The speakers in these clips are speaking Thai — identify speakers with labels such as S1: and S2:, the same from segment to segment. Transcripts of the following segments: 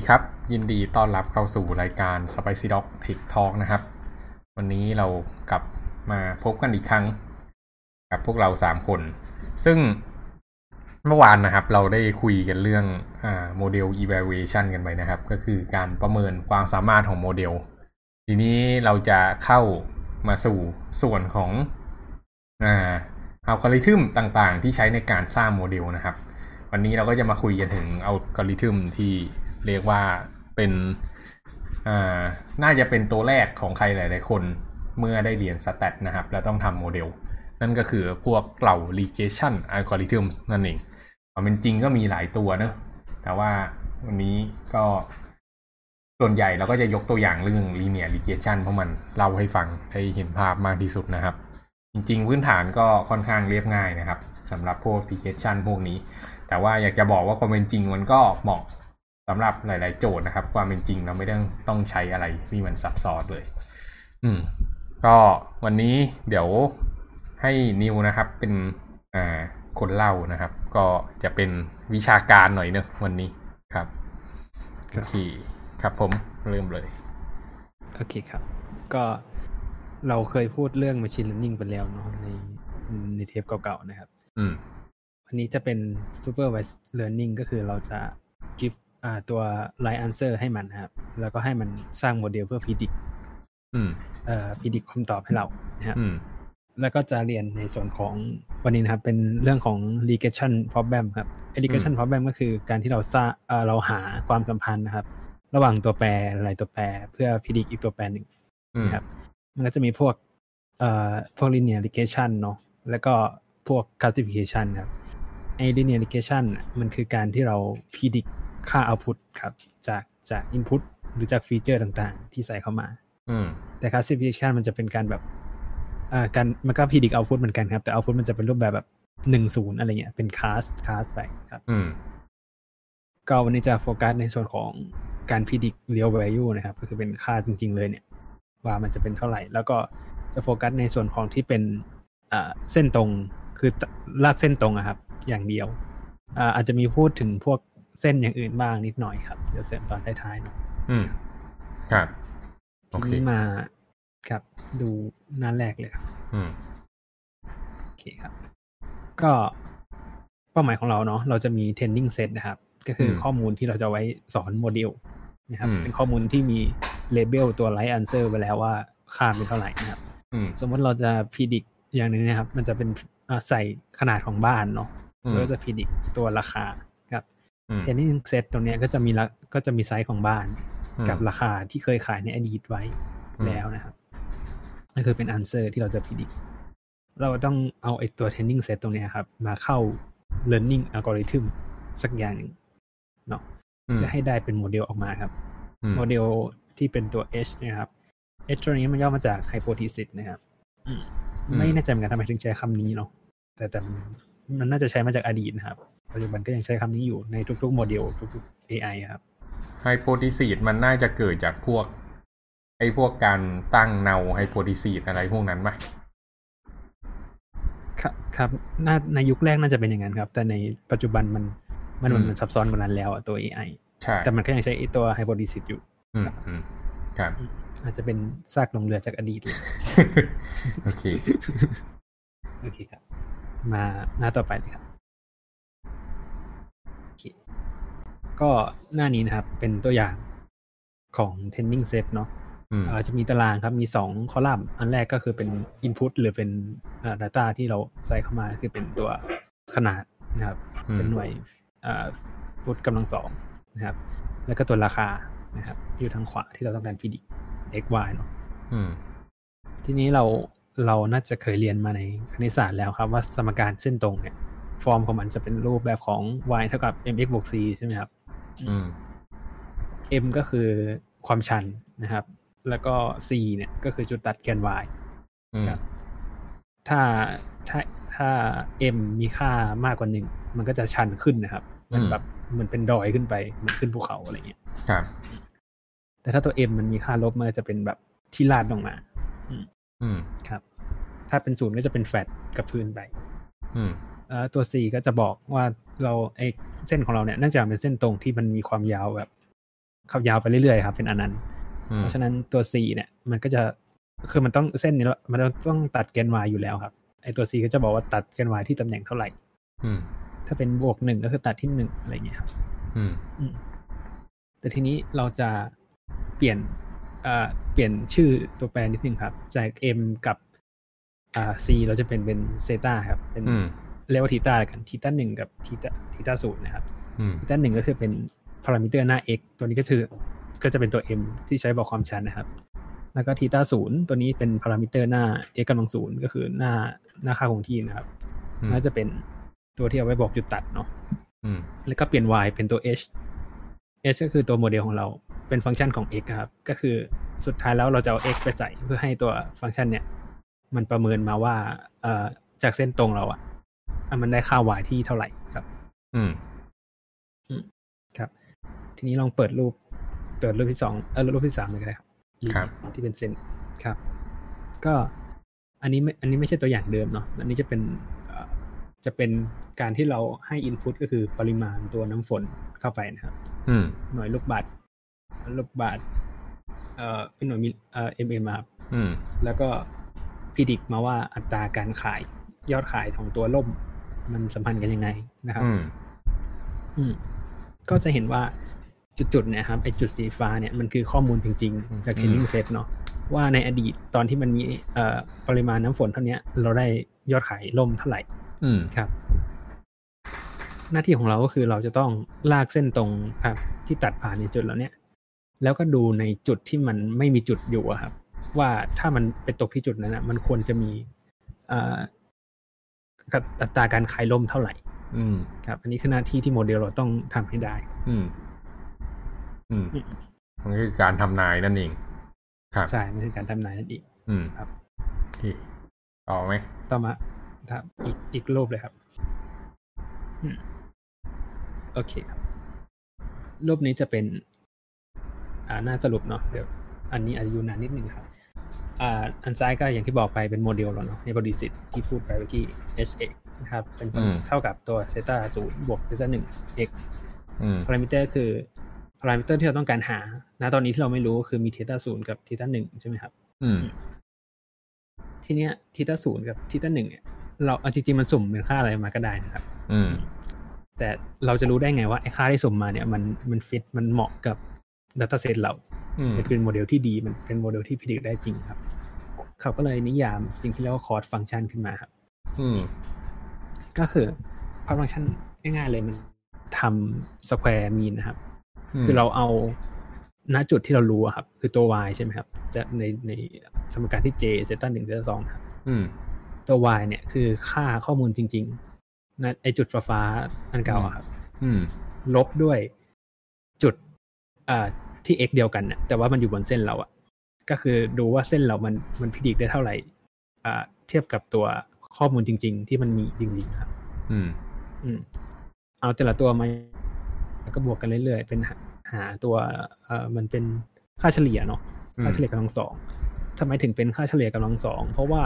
S1: ดีครับ ยินดีต้อนรับเข้าสู่รายการ Spicy Dog Tech Talk นะครับ วันนี้เรากลับมาพบกันอีกครั้ง กับพวกเราสามคน ซึ่งเมื่อวานนะครับ เราได้คุยกันเรื่องอ่าโมเดล evaluation กันไปนะครับ ก็คือการประเมินความสามารถของโมเดล ทีนี้เราจะเข้ามาสู่ส่วนของอ่าอัลกอริทึมต่างๆ ที่ใช้ในการสร้างโมเดลนะครับ วันนี้เราก็จะมาคุยกันถึงอัลกอริทึมที่ เรียกว่าเป็นอ่าน่าจะเป็นตัวแรกของใครหลาย ๆ คนเมื่อได้เรียนสแตทนะครับ แล้วต้องทำโมเดล นั่นก็คือพวกเหล่า regression algorithm นั่นเองความเป็นจริงก็มีหลายตัวนะ แต่ว่าวันนี้ก็ส่วนใหญ่เราก็จะยกตัวอย่างเรื่อง linear regression เพราะมันเล่าให้ฟังให้เห็นภาพมากที่สุดนะครับ จริง ๆ พื้นฐานก็ค่อนข้างเรียบง่ายนะครับสำหรับพวก regression พวกนี้ แต่ว่าอยากจะบอกว่าความเป็นจริงมันก็เหมาะ สำหรับหลาย ๆ โจทย์นะครับ ความเป็นจริงเราไม่ต้องต้องใช้อะไรที่มันซับซ้อนเลย อืม ก็วันนี้เดี๋ยวให้นิวนะครับ เป็นอ่าคนเล่านะครับ ก็จะเป็นวิชาการหน่อยเนอะวันนี้ครับ
S2: ครั
S1: โอบเคครับผมเริ่มเลย
S2: โอเคครับ ก็เราเคยพูดเรื่อง Machine Learning ไปแล้วเนาะในในเทปเก่าๆนะครับ
S1: อืม
S2: อันนี้จะเป็น Supervised Learning ก็คือเราจะ give อ่าตัว right answer ให้มันนะครับ แล้วก็ให้มันสร้างโมเดลเพื่อ predict
S1: อืม
S2: เอ่อ predict คำตอบให้เรานะครับ
S1: อืม
S2: แล้วก็จะเรียนในส่วนของวันนี้นะครับ เป็นเรื่องของ regression problem ครับ regression problem ก็คือการที่เราสร้างเอ่อเราหาความสัมพันธ์นะครับ ระหว่างตัวแปรหลายตัวแปรเพื่อ predict อีกตัวแปรหนึ่ง
S1: อืม
S2: นะครับ มันก็จะมีพวกเอ่อพวก linear regression เนาะแล้วก็พวก classification ครับไอ้ linear regression น่ะมันคือการที่เรา predict ค่า output ครับ จากจาก input หรือจากฟีเจอร์ต่างๆ ที่ใส่เข้ามา
S1: อืม
S2: แต่ classification มันจะเป็นการแบบอ่าการมันก็ predict output เหมือนกันครับ แต่ output มันจะเป็นรูปแบบแบบหนึ่งศูนย์อะไรเงี้ยเป็น class class ไปครับ
S1: อืม
S2: ก็วันนี้จะโฟกัสในส่วนของการ predict real value นะครับ ก็คือเป็นค่าจริง ๆ เลยเนี่ย ว่ามันจะเป็นเท่าไหร่ แล้วก็จะโฟกัสในส่วนของที่เป็นอ่าเส้นตรงคือลากเส้นตรงอะครับ อย่างเดียวอ่าอาจจะมีพูดถึงพวก เส้นอย่างอื่นบ้างนิดหน่อยครับ เดี๋ยวเสริมตอนท้ายๆเนาะ
S1: อืม ครับ โอ
S2: ที
S1: เค
S2: นี้มาครับดูหน้าแรกเลยครับ
S1: อืม
S2: โอเคครับ ก็เป้าหมายของเราเนาะเราจะมี training set นะครับ ก็คืออ
S1: ม
S2: ข้อมูลที่เราจะไว้สอนโมเดลนะครับ
S1: อืม
S2: เป็นข้อมูลที่มี label ตัว right answer ไว้แล้วว่าค่าเป็นเท่าไหร่นะครับ
S1: อืม
S2: สมมติเราจะ predict อย่างหนึ่งนะครับ มันจะเป็นอ่าใส่ขนาดของบ้านเนาะ
S1: อืม
S2: แล้วก็จะ predict ตัวราคา ครับ
S1: อืม
S2: training set ตรงเนี้ยก็จะมีละก็จะมีไซส์ของบ้าน
S1: อืม
S2: กับราคาที่เคยขายในอดีตไว้
S1: อืม
S2: แล้วนะครับนั่นคือเป็น answer ที่เราจะ predict เราต้องเอาไอ้ตัว training set ตรงเนี้ยครับ มาเข้า learning algorithm สักอย่างหนึ่งเนาะ
S1: อืม
S2: เพื่อให้ได้เป็นโมเดลออกมาครับ
S1: อืม
S2: โมเดลที่เป็นตัว H นะครับ H ตัวนี้มันย่อมาจาก hypothesis นะครับอืมไม่แน่ใจเหมือนกันทำไมถึงใช้คำนี้เนาะแต่แต่มันมันน่าจะใช้มาจากอดีตนะครับ ปัจจุบันก็ยังใช้คำนี้อยู่ในทุกๆ โมเดลทุกๆ AI ครับ
S1: ไฮโปธิซีดมันน่าจะเกิดจากพวก ไอ้พวกการตั้งเนาไฮโปธิซีดอะไรพวกนั้นป่ะ
S2: ครับครับน่าในยุคแรกน่าจะเป็นอย่างนั้นครับ แต่ในปัจจุบันมันมัน
S1: อืม
S2: มันซับซ้อนกว่านั้นแล้วอะตัว AI
S1: ใช่
S2: แต่มันก็ยังใช้ไอ้ตัว hypothesis อยู่
S1: อืมอืมครับ
S2: อาจจะเป็นซากลงเรือจากอดีตเลย
S1: โอเค
S2: โอเคครับ มาหน้าต่อไปเลยครับโอเค ก็หน้านี้นะครับ เป็นตัวอย่างของ training set เนาะ
S1: อืม
S2: เอ่อจะมีตารางครับ มีสองคอลัมน์ อันแรกก็คือเป็น input หรือเป็นเอ่อ data ที่เราใส่เข้ามาคือเป็นตัวขนาดนะครับ
S1: อืม
S2: เป็นหน่วยเอ่อฟุตกำลังสองนะครับ แล้วก็ตัวราคานะครับ อยู่ทางขวาที่เราต้องการ predict x y เนาะ
S1: อืม
S2: ทีนี้เราเราน่าจะเคยเรียนมาในคณิตศาสตร์แล้วครับ ว่าสมการเส้นตรงเนี่ย ฟอร์มของมันจะเป็นรูปแบบของ y เท่ากับ mx บวก c ใช่ไหมครับ
S1: อืม
S2: m ก็คือความชันนะครับ แล้วก็ c เนี่ยก็คือจุดตัดแกน y
S1: อืม
S2: ครับถ้าถ้าถ้า m มีค่ามากกว่าหนึ่งมันก็จะชันขึ้นนะครับ มันแบบมันเป็นดอยขึ้นไปเหมันขึ้นภูเขาอะไรเงี้ย
S1: ครับ
S2: แต่ถ้าตัว m มันมีค่าลบมันก็จะเป็นแบบที่ลาดลงมา
S1: อืม
S2: ครับ ถ้าเป็นศูนย์ก็จะเป็นแฟลตกับพื้นไป
S1: อืม
S2: เอ่อตัว C ก็จะบอกว่า เราไอเส้นของเราเนี่ยเนื่องจากเป็นเส้นตรงที่มันมีความยาวแบบขับยาวไปเรื่อยๆครับ เป็นอนันต์
S1: อื
S2: เพ
S1: ม
S2: ราะฉะนั้นตัว c เนี่ย มันก็จะคือมันต้องเส้นนี้แล้วมันต้องตัดแกน y อยู่แล้วครับไอตัว c ก็จะบอกว่าตัดแกน y ที่ตำแหน่งเท่าไหร่
S1: อืม
S2: ถ้าเป็นบวกหนึ่งก็คือตัดที่หนึ่งอะไรเงี้ยครับ
S1: อืม
S2: อืมแต่ทีนี้เราจะเปลี่ยนเอ่อเปลี่ยนชื่อตัวแปรนิดนึงครับ จาก m กับอ่า c เราจะเป็นเป็นเซตาครับ เป็น
S1: อืม
S2: เรียกว่าทีตาแล้วกันทีตาหนึ่งกับทีตาทีตาศูนย์นะครับ
S1: อืม
S2: ทีตาหนึ่งก็คือเป็นพารามิเตอร์หน้า x ตัวนี้ก็คือก็จะเป็นตัว m ที่ใช้บอกความชันนะครับ แล้วก็ทีตาศูนย์ตัวนี้เป็นพารามิเตอร์หน้า x กำลังศูนย์ก็คือหน้าหน้าค่าคงที่นะครับ
S1: อืม
S2: น่าจะเป็นตัวที่เอาไว้บอกจุดตัดเนาะ
S1: อืม
S2: แล้วก็เปลี่ยน y เป็นตัว h h ก็คือตัวโมเดลของเราเป็นฟังก์ชันของ x ครับ ก็คือสุดท้ายแล้วเราจะเอา x ไปใส่เพื่อให้ตัวฟังก์ชันเนี่ย มันประเมินมาว่าเอ่อจากเส้นตรงเราอะอะ มันได้ค่า y ที่เท่าไหร่ครับ
S1: อืม
S2: ครับ ทีนี้ลองเปิดรูป เปิดรูปที่สองเออรูปที่สามเลยก็ได้ครับ
S1: ครับ
S2: ที่เป็นเส้นครับ ก็อันนี้ไม่อันนี้ไม่ใช่ตัวอย่างเดิมเนาะอันนี้จะเป็นเอ่อจะเป็นการที่เราให้ input ก็คือปริมาณตัวน้ำฝนเข้าไปนะครับ
S1: อืม
S2: หน่วยลูกบาศก์ลูกบาศก์เอ่อเป็นหน่วยมิลเอ่อ mm ครับ
S1: อืม
S2: แล้วก็พิดิกมาว่าอัตราการขาย ยอดขายของตัวล่ม มันสัมพันธ์กันยังไงนะครับ
S1: อืม
S2: อืมก็จะเห็นว่าจุดๆเนี่ยครับไอจุดสีฟ้าเนี่ยมันคือข้อมูลจริง ๆ จาก training set เนาะว่าในอดีตตอนที่มันมีเอ่อปริมาณน้ำฝนเท่าเนี้ยเราได้ยอดขายล่มเท่าไหร่
S1: อืม
S2: ครับ หน้าที่ของเราก็คือเราจะต้องลากเส้นตรงครับ ที่ตัดผ่านในจุดแล้วเนี่ยแล้วก็ดูในจุดที่มันไม่มีจุดอยู่อะครับ ว่าถ้ามันไปตกที่จุดนั้นนะมันควรจะมีเอ่ออัตราการขายล่มเท่าไหร่
S1: อืม
S2: ครับ อันนี้คือหน้าที่ที่โมเดลเราต้องทำให้ได้
S1: อืมอืม
S2: อืม
S1: มันคือการทำนายนั่นเอง ครับ
S2: ใช่ไม่ใช่การทำนายนั่นเอง
S1: อืม
S2: ครับ
S1: โอเคต่อไหม
S2: ต่อมาครับ อีกอีกรูปเลยครับอืมโอเคครับรูปนี้จะเป็น อ่าหน้าสรุปเนาะเดี๋ยว อันนี้อาจจะอยู่นานนิดนึงครับ อ่าอันซ้ายก็อย่างที่บอกไปเป็นโมเดลแล้วเนาะใน hypothesis ที่พูดไปเมื่อกี้ h x นะครับ เป็นเท่ากับตัว theta ศูนย์บวก theta หนึ่ง x
S1: อืม
S2: พารามิเตอร์คือพารามิเตอร์ที่เราต้องการหา ณ ตอนนี้ที่เราไม่รู้คือมี theta ศูนย์กับ theta หนึ่งใช่ไหมครับ
S1: อืม
S2: ทีเนี้ย theta ศูนย์กับ theta หนึ่งเนี่ยเราเอาจริงๆมันสุ่มเป็นค่าอะไรมาก็ได้นะครับ
S1: อืม
S2: แต่เราจะรู้ได้ไงว่าไอ้ค่าที่สุ่มมาเนี่ย มันมันฟิตมันเหมาะกับ Data Set เรา
S1: อืม
S2: มันเป็นโมเดลที่ดีมันเป็นโมเดลที่พิจิตรได้จริงครับ เขาก็เลยนิยามสิ่งที่เรียกว่า cost function ขึ้นมาครับ
S1: อืม
S2: ก็คือ cost function ง่ายๆเลยมันทำ square mean นะครับ คือเราเอาณจุดที่เรารู้อะครับ คือตัว y ใช่ไหมครับ จะในในสมการที่ j theta หนึ่ง theta สองครับ
S1: อืม
S2: ตัว y เนี่ยคือค่าข้อมูลจริงๆนะไอ้จุดฟ้าฟ้าๆอันเก่าอะครับ
S1: อืม
S2: ลบด้วยจุด อ่าที่ x เดียวกันน่ะแต่ว่ามันอยู่บนเส้นเราอะก็คือดูว่าเส้นเรามันมันพิจิตรได้เท่าไหร่ อ่า เทียบกับตัวข้อมูลจริง ๆ ที่มันมีจริงๆครับ
S1: อืม
S2: อืม เอาแต่ละตัวมาแล้วก็บวกกันเรื่อยๆ เป็นหาหาตัวเอ่อมันเป็นค่าเฉลี่ยเนาะ
S1: อืม
S2: ค่าเฉลี่ยกำลังสองทำไมถึงเป็นค่าเฉลี่ยกำลังสองเพราะว่า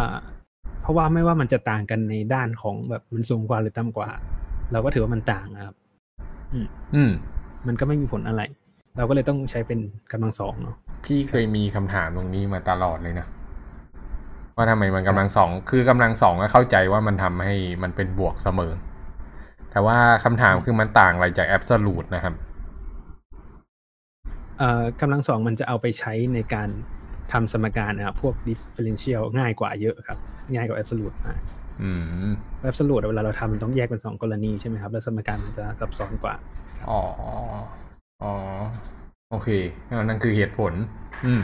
S2: เพราะว่าไม่ว่ามันจะต่างกันในด้านของแบบมันสูงกว่าหรือต่ำกว่า เราก็ถือว่ามันต่างนะครับ
S1: อืม
S2: มันก็ไม่มีผลอะไร เราก็เลยต้องใช้เป็นกำลังสองเนาะ
S1: พี่เคยมีคำถามตรงนี้มาตลอดเลยนะว่าทำไมมันกำลังสองคือกำลังสองก็เข้าใจว่ามันทำให้มันเป็นบวกเสมอ แต่ว่าคำถามคือมันต่างอะไรจากแอบสูตนะครับ
S2: เอ่อกำลังสองมันจะเอาไปใช้ในการทำสมการนะครับพวก differential ง่ายกว่าเยอะครับ ง่ายกว่า absolute มาก
S1: อืม
S2: absolute เวลาเราทำมันต้องแยกเป็นสองกรณีใช่ไหมครับ แล้วสมการมันจะซับซ้อนกว่า
S1: อ๋อ อ๋อ โอเค นั่นคือเหตุผล อืม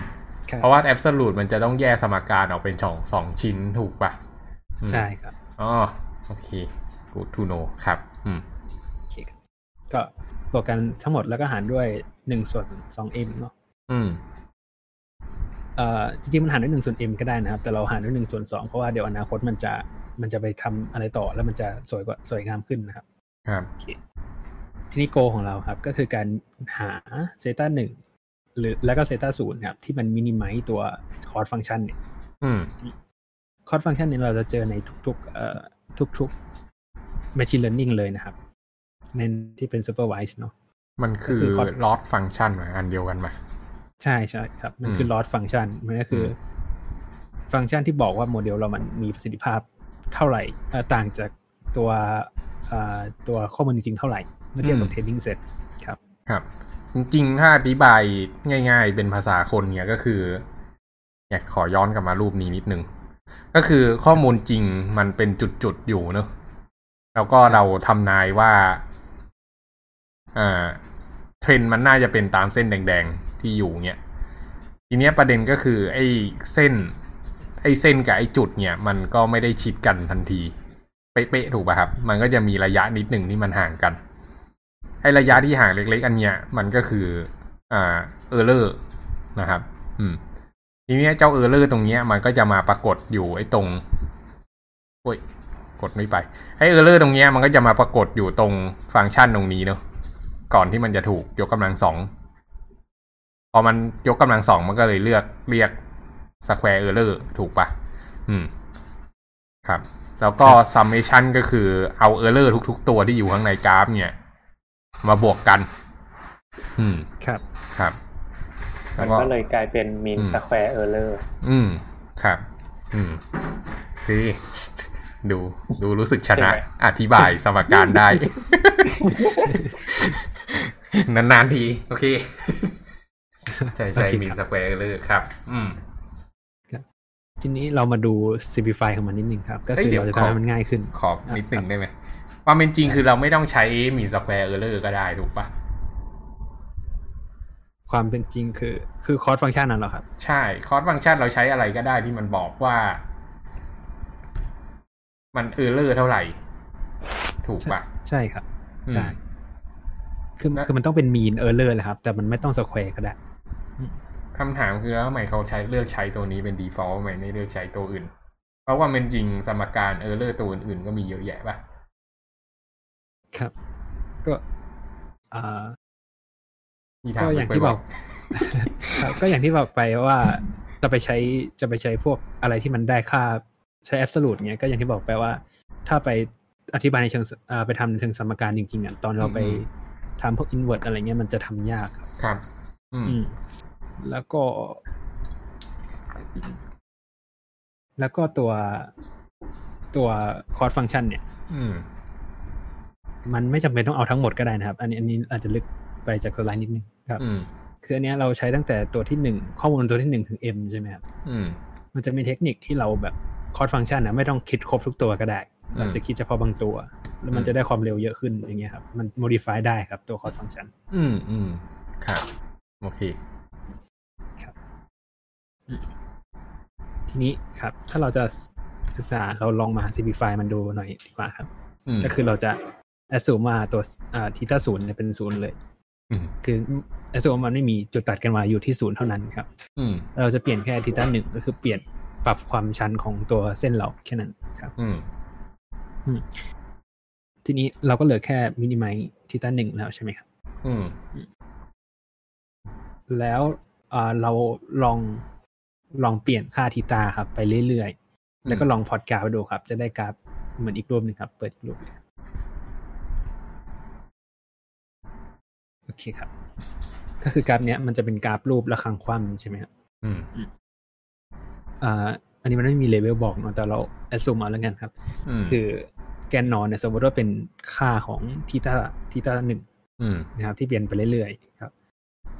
S1: เพราะว่าแอบสูตมันจะต้องแยกสมการออกเป็นสองสองชิ้นถูกปะอืม
S2: ใช่ครับ
S1: อ๋อ โอเค good to know ครับ อืม
S2: โอเคครับก็บวกกันทั้งหมดแล้วก็หารด้วยหนึ่งส่วนสอง m เนาะ
S1: อืม
S2: เอ่อจริงๆมันหารด้วยหนึ่งส่วน m ก็ได้นะครับ แต่เราหารด้วยหนึ่งส่วนสองเพราะว่าเดี๋ยวอนาคตมันจะมันจะไปทำอะไรต่อแล้วมันจะสวยกว่าสวยงามขึ้นนะครับ
S1: ครับ
S2: โอเค ทีนี้โกของเราครับ ก็คือการหาเซตาหนึ่งหรือแล้วก็เซตาศูนย์ครับ ที่มันมินิมัยตัวคอร์ดฟังชันเนี่ย
S1: อืม
S2: คอร์ดฟังชันเนี่ยเราจะเจอในทุกๆเอ่อทุกๆ machine learning เลยนะครับ ในที่เป็น supervised เนาะ
S1: มันคือ
S2: ก็คือ call
S1: loss function ไหมอันเดียวกันไหม
S2: ใช่ใช่ครับ มันคือ
S1: ม
S2: loss function มันก็คืออ
S1: ม
S2: ฟังก์ชันที่บอกว่าโมเดลเรามันมีประสิทธิภาพเท่าไหร่เอ่อต่างจากตัวเอ่อตัวข้อมูลจริงๆเท่าไหร่ เมื่อเทียบกับ training set ครับ
S1: ครับ จริงๆ ถ้าอธิบายง่าย ๆ เป็นภาษาคนเนี่ยก็คือ อยากขอย้อนกลับมารูปนี้นิดนึง ก็คือข้อมูลจริงมันเป็นจุดๆ อยู่เนอะแล้วก็เราทำนายว่าอ่าเทรนด์มันน่าจะเป็นตามเส้นแดงๆ ที่อยู่เนี่ยทีเนี้ยประเด็นก็คือ ไอ้เส้น ไอ้เส้นกับไอ้จุดเนี่ย มันก็ไม่ได้ชิดกันทันที เป๊ะๆถูกป่ะครับ มันก็จะมีระยะนิดหนึ่งที่มันห่างกัน ไอ้ระยะที่ห่างเล็ก ๆ อันเนี้ย มันก็คืออ่าเออร์เลอร์นะครับ อืม ทีเนี้ยเจ้า error ตรงเนี้ย มันก็จะมาปรากฏอยู่ไอ้ตรงโอ้ยกดไม่ไปไอ้ error ตรงเนี้ยมันก็จะมาปรากฏอยู่ตรงฟังก์ชันตรงนี้เนอะก่อนที่มันจะถูกยกกำลังสองพอมันยกกำลังสองมันก็เลยเลือกเรียก square error ถูกปะอืม ครับ แล้วก็ summation ก็คือเอา error ทุก ๆ ตัวที่อยู่ข้างในกราฟ เนี่ย มาบวกกัน อืม
S2: ครับ
S1: ครับ
S3: มั
S1: แล้ว
S3: น
S1: ก็
S3: ก็เลยกลายเป็น mean
S1: อืม
S3: square error
S1: อืม ครับ อืมคือดู ดูรู้สึกชนะ
S3: ใช่ไหม
S1: อธิบายสมการได้ นานๆที โอเค ใช่ใช่
S2: โอเค
S1: มี
S2: ครับ
S1: สแควร์เลยครับ อืม
S2: ทีนี้เรามาดู simplify ของมันนิดนึงครับ ก็
S1: เอ้ย
S2: คือ
S1: เดี๋ยว
S2: เราจะ
S1: ขอ
S2: ทำให้มันง่ายขึ้น
S1: ขอนิดหนึ่งได้ไหม ความเป็นจริงคือเราไม่ต้องใช้ mean square error ก็ได้ถูกปะ
S2: ความเป็นจริงคือคือ cost function นั้นเหรอครับ
S1: ใช่ cost function เราใช้อะไรก็ได้ที่มันบอกว่า มัน error เท่าไหร่ ถูกปะ
S2: ใช่ครับ
S1: อืม
S2: ได้คือ
S1: แล้ว
S2: คือมันต้องเป็น mean error แหละครับ แต่มันไม่ต้อง square ก็ได้
S1: คำถามคือแล้วทำไมเขาใช้เลือกใช้ตัวนี้เป็น default ทำไมไม่เลือกใช้ตัวอื่น เพราะว่ามันจริงสมการเออร์เลอร์ตัวอื่นๆก็มีเยอะแยะปะ
S2: ครับ ก็อ่า
S1: มีทาง
S2: ก็อย่าง
S1: ไป
S2: ที่บอกครับก็อย่างที่บอกไปว่าจะไปใช้จะไปใช้พวกอะไรที่มันได้ค่าใช้ absolute เงี้ยก็อย่างที่บอกไปว่า ถ้าไปอธิบายในเชิงสอ่าไปทำในเชิงสมการจริงๆอะตอนเราไปทำพวก invert อะไรเงี้ยมันจะทำยากครับ
S1: ครับอืม
S2: อืม แล้วก็ แล้วก็ตัวตัว cost function เนี่ย
S1: อืม
S2: มันไม่จำเป็นต้องเอาทั้งหมดก็ได้นะครับ อันนี้อันนี้อาจจะลึกไปจากสไลด์นิดนึงครับ
S1: อืม
S2: คืออันเนี้ยเราใช้ตั้งแต่ตัวที่หนึ่งข้อมูลตัวที่หนึ่งถึง m ใช่ไหมครับ
S1: อืม
S2: มันจะมีเทคนิคที่เราแบบคอร์สฟังก์ชันนะไม่ต้องคิดครบทุกตัวก็ได้
S1: อืม
S2: เราจะคิดเฉพาะบางตัว แล้วมัน
S1: อืม
S2: จะได้ความเร็วเยอะขึ้นอย่างเงี้ยครับ มัน modify ได้ครับตัวคอร์สฟังก์ชัน
S1: อืมอืมครับโอเค
S2: ทีนี้ครับ ถ้าเราจะศึกษาเราลองมา simplify มันดูหน่อยดีกว่าครับ
S1: อืม
S2: ก็คือเราจะ assume ว่าตัวอ่าทีตาศูนย์เนี่ยเป็นศูนย์เลย
S1: อืม
S2: คือ assume ว่ามันไม่มีจุดตัดกันมาอยู่ที่ศูนย์เท่านั้นครับ
S1: อืม
S2: เราจะเปลี่ยนแค่ทีตาหนึ่งก็คือเปลี่ยนปรับความชันของตัวเส้นเราแค่นั้นครับ
S1: อืม
S2: ทีนี้เราก็เหลือแค่มินิมัยทีตาหนึ่งแล้วใช่ไหมครับ
S1: อืม
S2: แล้วอ่าเราลองลองเปลี่ยนค่าทีตาครับ ไปเรื่อยๆ แล้วก็ลองพอดกราฟดูครับ จะได้กราฟเหมือนอีกรูปหนึ่งครับ เปิดอีกรูปเลย โอเคครับ ก็คือกราฟเนี้ยมันจะเป็นกราฟรูประฆังคว่ำใช่ไหมครับ
S1: อืม
S2: อ่าอันนี้มันไม่มีเลเวลบอกเนอะแต่เราassume เอาแล้วกันครับ
S1: อืม
S2: คือแกนนอนเนี่ยสมมติว่าเป็นค่าของ theta theta หนึ่ง
S1: อืม
S2: นะครับ ที่เปลี่ยนไปเรื่อยๆครับ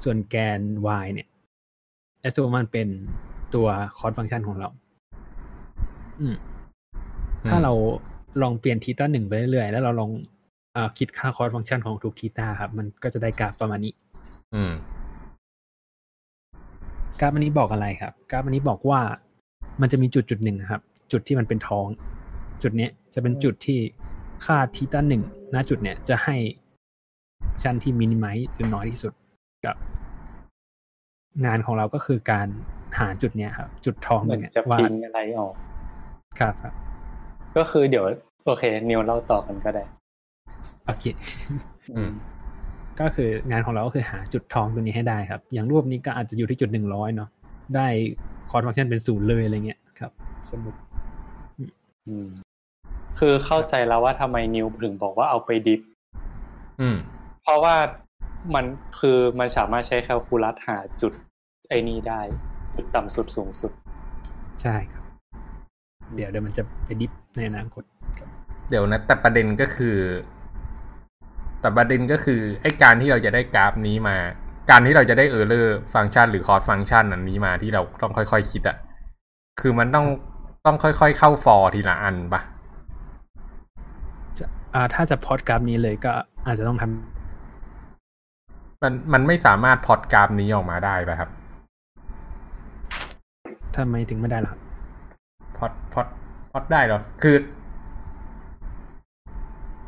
S2: ส่วนแกน y เนี่ย assume มันเป็นตัว cost function ของเรา อืมถ้าเราลองเปลี่ยน theta หนึ่งไปเรื่อยๆ แล้วเราลองอา คิดค่า cost function ของทุก theta ครับ มันก็จะได้กราฟประมาณนี้
S1: อืม
S2: กราฟอันนี้บอกอะไรครับ กราฟอันนี้บอกว่ามันจะมีจุดจุดหนึ่งนะครับ จุดที่มันเป็นท้อง จุดเนี้ยจะเป็นจุดที่ค่าทีตาหนึ่งณจุดเนี้ยจะให้ชั้นที่มินิมัยหรือน้อยที่สุดกับ งานของเราก็คือการหาจุดเนี้ยครับจุดท้อง
S3: เห
S2: ต
S3: มื
S2: ร
S3: อน
S2: งเนี้ย
S3: จะ
S2: ว่า
S3: พิงอะไรออก
S2: ครับครับ
S3: ก็คือเดี๋ยว โอเค นิวเล่าต่อกันก็ได้
S2: โอเค
S1: อืม
S2: ก็คืองานของเราก็คือหาจุดทองตัวนี้ให้ได้ครับ อย่างรูปนี้ก็อาจจะอยู่ที่จุดหนึ่งร้อยเนาะได้คอร์สฟังก์ชันเป็นศูนย์เลยอะไรเงี้ยครับ สมมติ
S3: อืมคือเข้าใจแล้วว่าทำไมนิวถึงบอกว่าเอาไปดิฟ
S1: อืม
S3: เพราะว่ามันคือมันสามารถใช้แคลคูลัสหาจุดไอ้นี้ได้ จุดต่ำสุดสูงสุด
S2: ใช่ครับ เดี๋ยวเดี๋ยวมันจะไปดิฟในอนาคตครับ
S1: เดี๋ยวนะ แต่ประเด็นก็คือ แต่ประเด็นก็คือไอ้การที่เราจะได้กราฟนี้มา การที่เราจะได้ error function หรือ cost function อันนี้มาที่เราต้องค่อยๆคิดอะคือมันต้องต้องค่อยๆเข้า for ทีละอันปะ
S2: จะอ่าถ้าจะพอดกราฟนี้เลยก็อาจจะต้องทำ
S1: มันมันไม่สามารถพอดกราฟนี้ออกมาได้ปะครับ
S2: ทำไมถึงไม่ได้ล่ะครับ
S1: พอดพอดพอดได้เหรอ คือ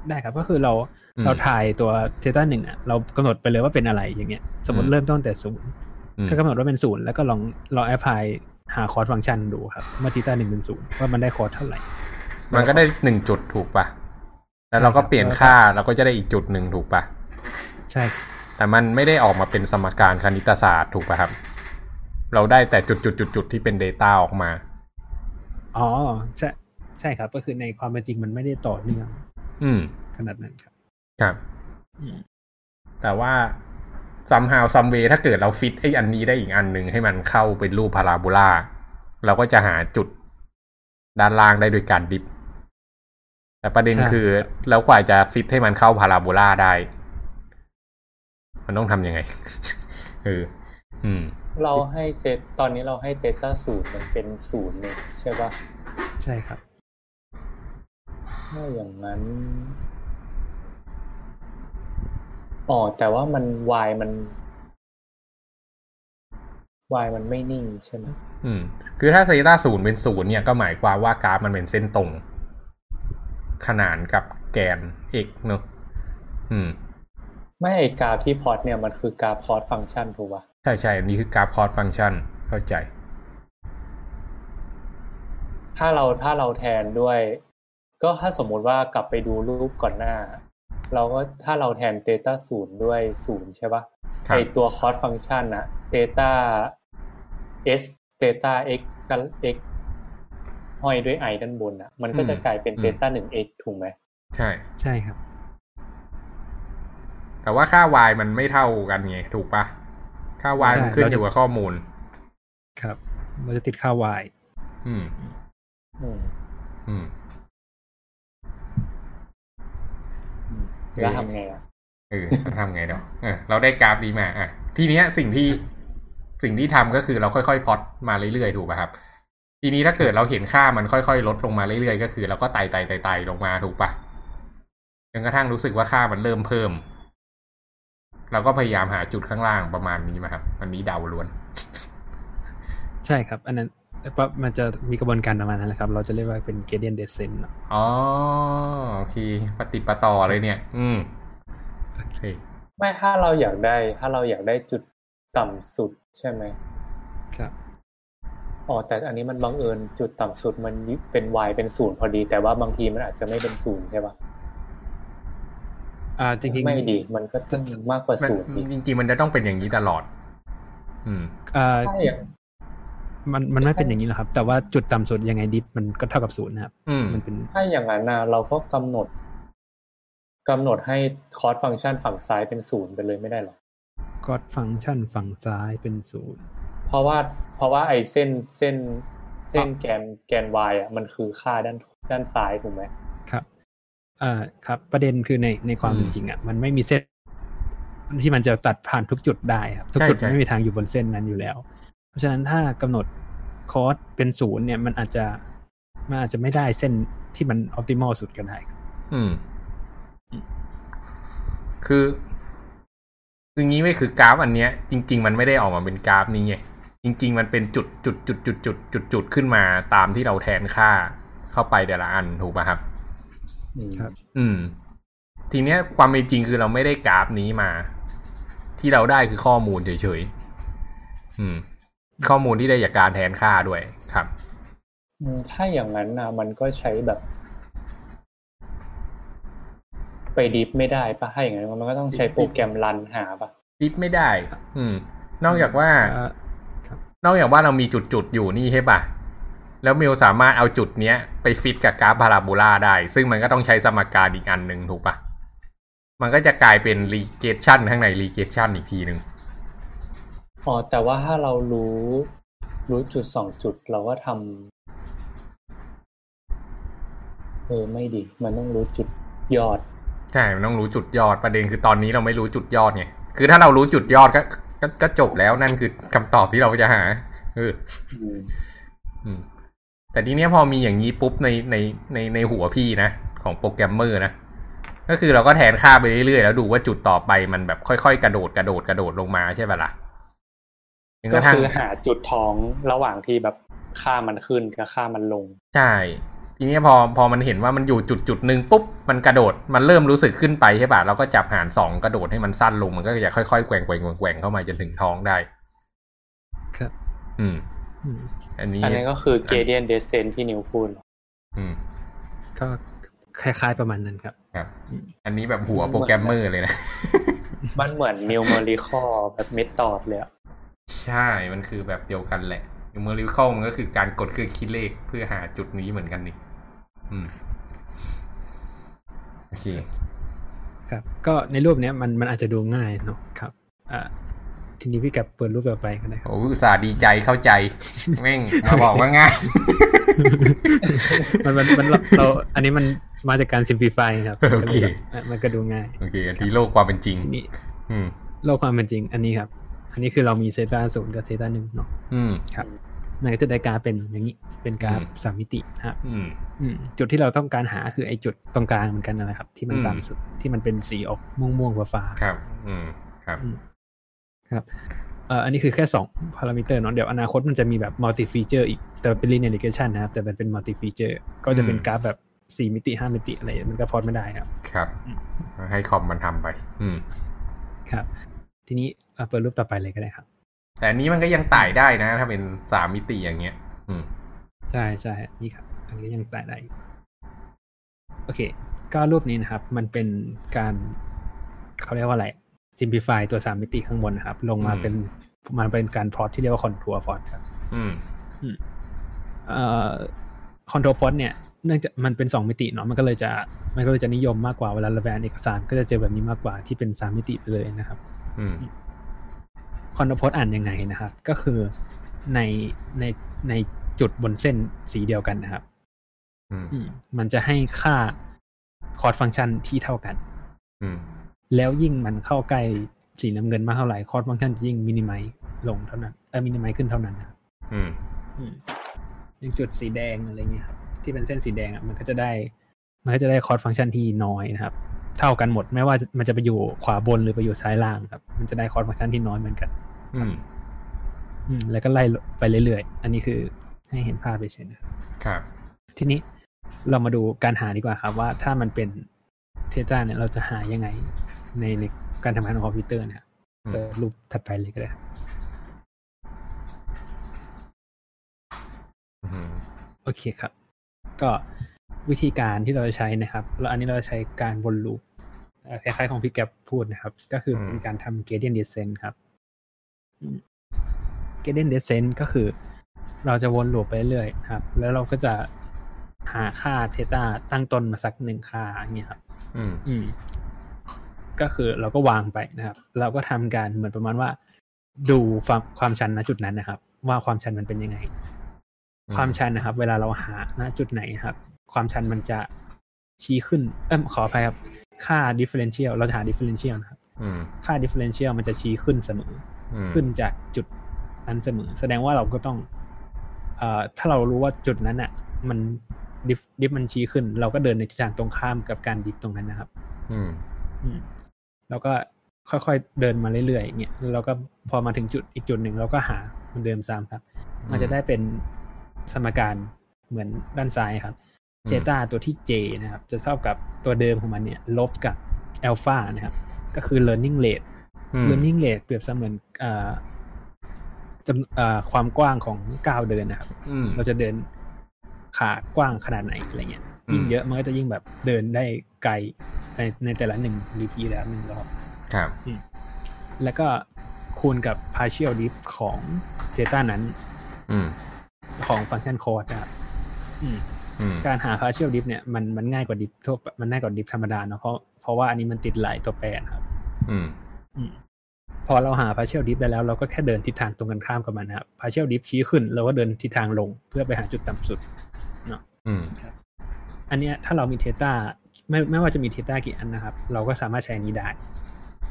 S2: ได้ครับก็คือเรา
S1: อืม
S2: เราถ่ายตัวเทต้าหนึ่งอะเรากำหนดไปเลยว่าเป็นอะไรอย่างเงี้ย สมม
S1: อื
S2: ติ
S1: ม
S2: เริ่มต้นแต่ศูนย์
S1: อืม
S2: ก็กำหนดว่าเป็นศูนย์แล้วก็ลองลองแอพพลายหาคอร์สฟังก์ชันดูครับเมื่อทีต้าหนึ่งเป็นศูนย์ว่ามันได้คอร์สเท่าไหร่
S1: มันก็ได้หนึ่งจุดถูกปะแล้วเราก็เปลี่ยนค่าเราก็จะได้อีกจุดหนึ่งถูกปะ
S2: ใช่
S1: แต่มันไม่ได้ออกมาเป็นสมการคณิตศาสตร์ถูกปะครับ เราได้แต่จุดจุดจุดจุดที่เป็น Data ออกมา
S2: อ๋อ ใช่ใช่ครับ ก็คือในความเป็นจริงมันไม่ได้ต่อเนื่อง
S1: อืม
S2: ขนาดนั้นครับ
S1: ครับ
S2: อืม
S1: แต่ว่า somehow some way ถ้าเกิดเราฟิตไอ้อันนี้ได้อีกอันหนึ่งให้มันเข้าเป็นรูปพาราโบลาเราก็จะหาจุดด้านล่างได้โดยการดิฟแต่ประเด็นคือแล้วกว่าจะฟิตให้มันเข้าพาราโบลาได้ มันต้องทำยังไงเอออืม
S3: เราให้เซตตอนนี้เราให้เตต้าศูนย์มันเป็นศูนย์เนี่ยใช่ปะ
S2: ใช่ครับ
S3: ถ้าอย่างนั้น อ๋อ แต่ว่ามัน y มัน y มันไม่นิ่งใช่ไหม
S1: อืม คือถ้าเซตาศูนย์เป็นศูนย์เนี่ยก็หมายความว่ากราฟมันเป็นเส้นตรง ขนานกับแกน x เนอะอืม
S3: ไม่ไอกราฟที่พอร์ตเนี่ยมันคือกราฟ cost function ถูกปะ
S1: ใช่ใช่อันนี้คือกราฟ cost function เข้าใจ
S3: ถ้าเราถ้าเราแทนด้วย ก็ถ้าสมมุติว่ากลับไปดูรูปก่อนหน้า เราก็ถ้าเราแทน theta ศูนย์ด้วยศูนย์ใช่ปะ
S1: ครับ
S3: ไอตัวคอร์สฟังก์ชันอะเตต้า s เตต้า x กับ x ห้อยด้วย i ด้านบนอะมันก็จะกลายเป็นเตต้าหนึ่ง x ถูกไหม
S1: ใช่
S2: ใช่ครับ
S1: แต่ว่าค่า y มันไม่เท่ากันไง ถูกปะค่า y
S2: ใช่
S1: มันขึ้น
S2: เรา
S1: อ
S2: จะ
S1: ยู่กับข้อมูล
S2: ครับ มันจะติดค่า y
S1: อืม
S3: อืม
S1: อืม
S3: อืม แล้วทำไงอะ
S1: เออเราทำไงเนาะเออเราได้กราฟดีมาอะทีเนี้ยสิ่งที่สิ่งที่ทำก็คือเราค่อยๆพอดมาเรื่อยๆถูกป่ะครับ ทีนี้ถ้าเกิดเราเห็นค่ามันค่อยๆ ลดลงมาเรื่อยๆก็คือเราก็ไต่ไต่ไต่ไต่ลงมาถูกปะจนกระทั่งรู้สึกว่าค่ามันเริ่มเพิ่ม เราก็พยายามหาจุดข้างล่างประมาณนี้มาครับ อันนี้เดาล้วน
S2: ใช่ครับ อันนั้น เพราะมันจะมีกระบวนการประมาณนั้นแหละครับ เราจะเรียกว่าเป็น gradient descent เนอะ
S1: อ๋อโอเคปฏิดปะต่อเลยเนี่ย อืมโอเค
S3: ไม่ถ้าเราอยากได้ ถ้าเราอยากได้จุดต่ำสุดใช่ไหม
S2: ครับ
S3: อ๋อแต่อันนี้มันบังเอิญจุดต่ำสุดมันเป็น y เป็นศูนย์พอดี แต่ว่าบางทีมันอาจจะไม่เป็นศูนย์ใช่ปะ
S2: อ่า จริงๆ
S3: ไม่ดี มันก็ต้องมากกว่า
S1: มัน
S3: ศูนย์อีก
S1: จริง ๆ มันจะต้องเป็นอย่างนี้ตลอด อืม
S2: อ่า
S3: ใช่อะ
S2: มันมันไม่เป็นอย่างนี้หรอกครับ แต่ว่าจุดต่ำสุดยังไงดิฟมันก็เท่ากับศูนย์นะครับ
S1: อืม
S2: มันเป็น
S3: ถ้าอย่างนั้นนะเราก็กำหนดกำหนดให้คอร์สฟังก์ชันฝั่งซ้ายเป็นศูนย์ไปเลยไม่ได้หรอ
S2: คอร์สฟังก์ชันฝั่งซ้ายเป็นศูนย์
S3: เพราะว่า เพราะว่าไอ้เส้นเส้น เส้นแกนแกน y อะมันคือค่าด้านด้านซ้ายถูกไหม
S2: ครับอ่าครับ ประเด็นคือในในความ
S1: อืม
S2: เป็นจริงอะมันไม่มีเส้นที่มันจะตัดผ่านทุกจุดได้ครับ ทุก
S1: ใช่
S2: จุด
S1: ใช่
S2: ไม่มีทางอยู่บนเส้นนั้นอยู่แล้ว เพราะฉะนั้นถ้ากำหนดคอร์สเป็นศูนย์เนี่ย มันอาจจะมันอาจจะไม่ได้เส้นที่มันออ t ติมอลสุดก็ได้ครับ
S1: อืม คือคืองี้ไม่คือกราฟอันเนี้ย จริง ๆ มันไม่ได้ออกมาเป็นกราฟนี้ไงจริง ๆ มันเป็นจุดจุดจุดจุดจุดจุดจุดขึ้นมาตามที่เราแทนค่าเข้าไปแต่ละอันถูกป่ะครับ
S3: อืม
S2: ครับ
S1: อืม ทีเนี้ยความเป็นจริงคือเราไม่ได้กราฟนี้มา ที่เราได้คือข้อมูลเฉยๆอืม ข้อมูลที่ได้จากการแทนค่าด้วยครับ
S3: อืมถ้าอย่างนั้นนะมันก็ใช้แบบ ไปดิฟไม่ได้ปะถ้าอย่างนั้นมันก็ต้องใช้โปรแกรมรันหาปะ
S1: ดิฟไม่ได้ อืม นอกจากว่า
S2: อ่าครับ
S1: นอกจากว่าเรามีจุดจุดๆอยู่นี่ใช่ปะแล้วมิวสามารถเอาจุดเนี้ย ไปฟิตกับกราฟพาราโบลาได้ ซึ่งมันก็ต้องใช้สมการอีกอันหนึ่งถูกปะมันก็จะกลายเป็น regression ข้างใน regression อีกทีหนึ่ง
S3: อ๋อแต่ว่าถ้าเรารู้ รู้จุดสองจุดเราก็ทำเออไม่ดี มันต้องรู้จุดยอด
S1: ใช่ มันต้องรู้จุดยอดประเด็นคือตอนนี้เราไม่รู้จุดยอดไงคือถ้าเรารู้จุดยอดก็ก็ก็จบแล้วนั่นคือคำตอบที่เราจะหาเออ
S3: อืม
S1: อืมแต่ทีเนี้ยพอมีอย่างนี้ปุ๊บในในในในหัวพี่นะ ของโปรแกรมเมอร์นะก็คือเราก็แทนค่าไปเรื่อยๆแล้วดูว่าจุดต่อไปมันแบบค่อยๆ กระโดดกระโดดกระโดดลงมาใช่ปะล่ะจน
S3: ก็
S1: ระทั่ง
S3: คือหาจุดท้องระหว่างที่แบบค่ามันขึ้นกับค่ามันลง
S1: ใช่ ทีนี้พอพอมันเห็นว่ามันอยู่จุดจุดหนึ่งปุ๊บมันกระโดดมันเริ่มรู้สึกขึ้นไปใช่ป่ะเราก็จับหารสองกระโดดให้มันสั้นลงมันก็จะค่อยๆแกว่งแกว่งแกว่งแกว่งเข้ามาจนถึงท้องได้
S2: ครับ
S1: อืม
S2: อืม
S1: อันนี้
S3: อันนี้ก็คือ gradient descent ที่นิวพูด
S1: อืม
S2: ก็คล้ายๆประมาณนั้นครับ
S1: ครับ อันนี้แบบหัวโปรแกรมเมอร์เลยนะ
S3: มันเหมือน numerical แบบ method เลยอะ
S1: ใช่มันคือแบบเดียวกันแหละ numerical มันก็คือการกดเครื่องคิดเลขเพื่อหาจุดนี้เหมือนกันนี่อืมโอเค
S2: ครับก็ในรูปเนี้ยมันมันอาจจะดูง่ายเนาะครับอ่าทีนี้พี่กับเปิดรูปต่อไปกันได้ครับ
S1: โอ้อุตส่าห์ดีใจเข้าใจแม่งมาบอกว่าง่าย
S2: มันมันมันเราเราอันนี้มันมาจากการ simplify ครับ
S1: โอเค
S2: มันก็เลยแบบอะมันก็ดูง่าย
S1: โอเคอันที่โลกความเป็นจริง
S2: ทีนี้
S1: อืม
S2: โลกความเป็นจริง อันนี้ครับ อันนี้คือเรามีเซตาศูนย์กับเซตาหนึ่งเนาะ
S1: อืม
S2: ครับมันก็จะได้กราฟเป็นอย่างนี้ เป็นกราฟ
S1: อืม
S2: สามมิตินะครับ
S1: อืม
S2: อืมจุดที่เราต้องการหาคือไอ้จุดตรงกลางเหมือนกันนะครับ ที่มัน
S1: อืม
S2: ต่ำสุดที่มันเป็นสีออกม่วงม่วงๆฟ้าๆ
S1: ครับ อืมครับ
S2: อืมครับเอ่ออันนี้คือแค่สองพารามิเตอร์เนาะเดี๋ยวอนาคตมันจะมีแบบ multi-feature อีก แต่เป็น linear regression นะครับ แต่มันเป็น multi-feature ก็จะเป็น
S1: อืม
S2: กราฟแบบสี่มิติห้ามิติอะไรมันก็พอดไม่ได้ครับ
S1: ครับ ให้คอมมันทำไป อืม
S2: ครับ ทีนี้ เอาเปิดรูปต่อไปเลยก็ได้ครับ
S1: แต่อันนี้มันก็ยังไต่ได้นะ ถ้าเป็นสามมิติอย่างเงี้ย อืม
S2: ใช่ใช่นี่ครับ อันนี้ยังแตะได้อยู่โอเค ก็รูปนี้นะครับ มันเป็นการเขาเรียกว่าอะไร simplify ตัวสามมิติข้างบนนะครับ ลงมา
S1: อืม
S2: เป็นมันเป็นการพลอตที่เรียกว่า contour plot ครับ
S1: อืม
S2: เอ่อ contour plot เนี่ยเนื่องจากมันเป็นสองมิติเนาะมันก็เลยจะมันก็เลยจะนิยมมากกว่าเวลาเราแปลเอกสาร ก็จะเจอแบบนี้มากกว่าที่เป็นสามมิติไปเลยนะครับ
S1: อืม
S2: คอนโทรพจน์อ่านยังไงนะครับ ก็คือในในในจุดบนเส้นสีเดียวกันนะครับ
S1: อืม
S2: อืมมันจะให้ค่า cost function ที่เท่ากัน
S1: อืม
S2: แล้วยิ่งมันเข้าใกล้สีน้ำเงินมากเท่าไหร่ cost function จะยิ่ง minimize ลงเท่านั้นเออ minimize ขึ้นเท่านั้นนะครับ
S1: อืม
S2: อืมอย่างจุดสีแดงอะไรเงี้ยครับ ที่เป็นเส้นสีแดงอะมันก็จะได้ มันก็จะได้ cost function ที่น้อยนะครับ เท่ากันหมด ไม่ว่าจะมันจะไปอยู่ขวาบนหรือไปอยู่ซ้ายล่างครับ มันจะได้ cost function ที่น้อยเหมือนกัน
S1: อืม
S2: อืม แล้วก็ไล่ไปเรื่อยๆ อันนี้คือให้เห็นภาพไปเฉยนะครับ
S1: ครับ
S2: ทีนี้เรามาดูการหาดีกว่าครับ ว่าถ้ามันเป็นเทต้าเนี่ยเราจะหายังไง ในในการทำงานของคอมพิวเตอร์นะครับ
S1: อืม
S2: เปิดรูปถัดไปเลยก็ได้ครับ
S1: อืม
S2: โอเคครับ ก็ วิธีการที่เราจะใช้นะครับ แล้วอันนี้เราจะใช้การวนลูปเอ่อคล้ายๆของพี่แกปพูดนะครับ ก็คือเป็นการทำ gradient descent ครับอืม gradient descent ก็คือ เราจะวนลูปไปเรื่อยๆครับ แล้วเราก็จะหาค่าเทต้าตั้งต้นมาสักหนึ่งค่าอย่างเงี้ยครับ
S1: อืม
S2: อืมก็คือเราก็วางไปนะครับ เราก็ทำการเหมือนประมาณว่า ดูความความชันณจุดนั้นนะครับ ว่าความชันมันเป็นยังไง ความชันนะครับ เวลาเราหาณจุดไหนครับ ความชันมันจะชี้ขึ้น เอ้มขออภัยครับ ค่า differential เราจะหา differential นะครับ
S1: อืม
S2: ค่า differential มันจะชี้ขึ้นเสมอ
S1: อืม
S2: ขึ้นจากจุดนั้นเสมอ แสดงว่าเราก็ต้อง เอ่อ ถ้าเรารู้ว่าจุดนั้นอะ มันดิฟดิฟมันชี้ขึ้น เราก็เดินในทิศทางตรงข้ามกับการดิฟตรงนั้นนะครับ
S1: อืม
S2: อืม แล้วก็ค่อยๆเดินมาเรื่อยๆอย่างเงี้ยแล้วเราก็พอมาถึงจุดอีกจุดหนึ่งเราก็หาเหมันเดิมซ้ำครับ มันจะได้เป็นสมการเหมือนด้านซ้ายครับ
S1: อืม
S2: เจตาตัวที่ j นะครับ จะเท่ากับตัวเดิมของมันเนี่ย ลบกับอัลฟานะครับ ก็คือ learning rate
S1: อืม
S2: learning rate เปรียบเสมือนอ่าจำอ่าความกว้างของก้าวเดินนะครับ
S1: อืม
S2: เราจะเดินขากว้างขนาดไหนอะไรเงี้ย
S1: อืม
S2: ยิ่งเยอะมันก็จะยิ่งแบบเดินได้ไกลในในแต่ละหนึ่งรีพีแต่ละหนึ่งรอบ
S1: ครับ
S2: แล้วก็คูณกับ partial diff ของ theta นั้น
S1: อืม
S2: ของฟังก์ชันคอร์ดนะครับอืม
S1: อืม
S2: การหา partial diff เนี่ยมันมันง่ายกว่า diff ทั่วไปมันง่ายกว่า diff ธรรมดาเนาะเพราะเพราะว่าอันนี้มันติดหลายตัวแปรนะครับ
S1: อืม
S2: อืมพอเราหา partial dip ได้แล้ว เราก็แค่เดินทิศทางตรงกันข้ามกับมันนะครับ partial dip ชี้ขึ้นเราก็เดินทิศทางลงเพื่อไปหาจุดต่ำสุด
S1: อืม
S2: อันเนี้ยถ้าเรามีเทต้าไม่ไม่ว่าจะมีเทต้ากี่อันนะครับ เราก็สามารถใช้อันนี้ได้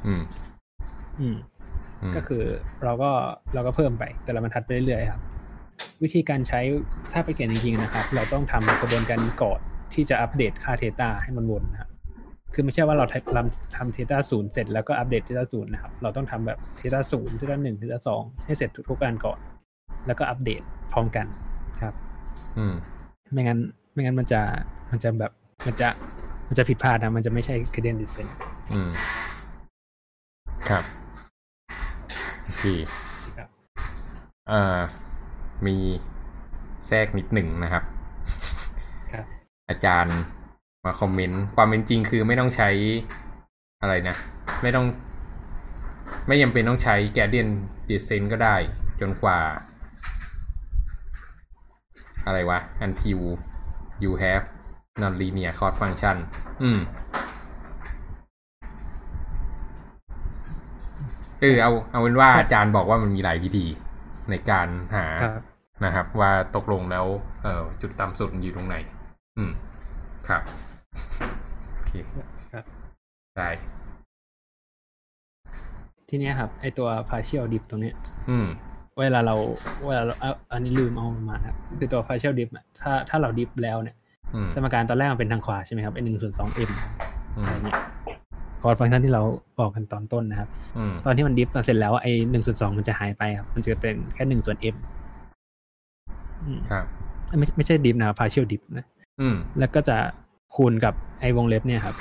S1: อืม
S2: อืม
S1: อืม
S2: ก็คือเราก็เราก็เพิ่มไป แต่ละบรรทัดไปเรื่อยๆครับ วิธีการใช้ถ้าไปเขียนจริงๆนะครับ เราต้องทำกระบวนการนี้ก่อนที่จะอัปเดตค่าเทต้าให้มันวนนะครับคือไม่ใช่ว่าเราทำทำเทต้าศูนย์เสร็จแล้วก็อัปเดตเทต้าศูนย์นะครับ เราต้องทำแบบเทต้าศูนย์เทต้าหนึ่งเทต้าสองให้เสร็จทุกๆการก่อน แล้วก็อัปเดตพร้อมกันครับ
S1: อืม
S2: ไม่งั้น ไม่งั้นมันจะมันจะแบบมันจะมันจะผิดพลาดนะมันจะไม่ใช่ cadence descent
S1: อืม ครับโอเค
S2: ครับ
S1: เอ่อ มีแทรกนิดหนึ่งนะครับ
S2: ครับ
S1: อาจารย์มาคอมเมนต์ความเป็นจริงคือไม่ต้องใช้อะไรนะ ไม่ต้อง ไม่จำเป็นต้องใช้แกเดียนดีเซนก็ได้ จนกว่า อะไรวะ until you have non-linear cost function อืมเออเอาเอาเป็นว่า
S2: ใช่
S1: อาจารย์บอกว่ามันมีหลายวิธีในการหา
S2: ครับ
S1: นะครับ ว่าตกลงแล้วเอ่อจุดต่ำสุดมันอยู่ตรงไหน อืม ครับโอเค
S2: ครับ
S1: ได้
S2: ทีเนี้ยครับ ไอตัว partial dip ตรงเนี้ย
S1: อืม
S2: เวลาเรา เวลาเราเอาอันนี้ลืมเอามานะครับคือตัว partial dip อะถ้าถ้าเรา dip แล้วเนี่ย
S1: อืม
S2: สมการตอนแรกมันเป็นทางขวาใช่ไหมครับไอหนึ่งส่วนสอง m
S1: อื
S2: อะไร
S1: ม
S2: เงี้ยคอร์ดฟังก์ชันที่เราบอกกันตอนต้นนะครับ
S1: อืม
S2: ตอนที่มันดิฟมาเสร็จแล้วไอ้หนึ่งส่วนสองมันจะหายไปครับ มันจะเป็นแค่หนึ่งส่วน m อืม
S1: ครับ
S2: ไม่ไม่ใช่ดิฟนะครับ partial dip นะ
S1: อืม
S2: แล้วก็จะคูณกับไอ้วงเล็บเนี่ยครับ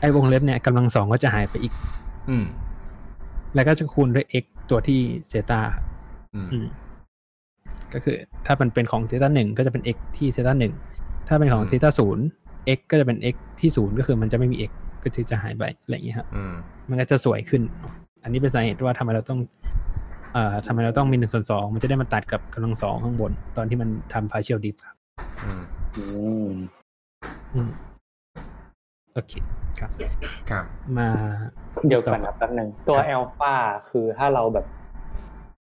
S2: ไอ้วงเล็บเนี่ยกำลังสองก็จะหายไปอีก
S1: อืม
S2: แล้วก็จะคูณด้วย x ตัวที่เซตา
S1: อืม
S2: อืมก็คือ ถ้ามันเป็นของเซตาหนึ่งก็จะเป็น x ที่เซตาหนึ่งถ้าเป็นของ
S1: อืม
S2: เซตาศูนย์ x ก็จะเป็น x ที่ศูนย์ก็คือมันจะไม่มี x ก็คือจะหายไปอะไรอย่างเงี้ยครับ
S1: อืม
S2: มันก็จะสวยขึ้น อันนี้เป็นสาเหตุว่าทำไมเราต้อง เอ่อทำไมเราต้องมีหนึ่งส่วนสองมันจะได้มาตัดกับกำลังสองข้างบน ตอนที่มันทำ partial dip ครับ
S1: อืม
S3: อืม
S2: อืมโอเคครับ
S1: ครับ
S2: มา
S3: เดี๋ยวกันนะแป๊บหนึ่งตัว
S2: ครับ
S3: แอลฟาคือถ้าเราแบบ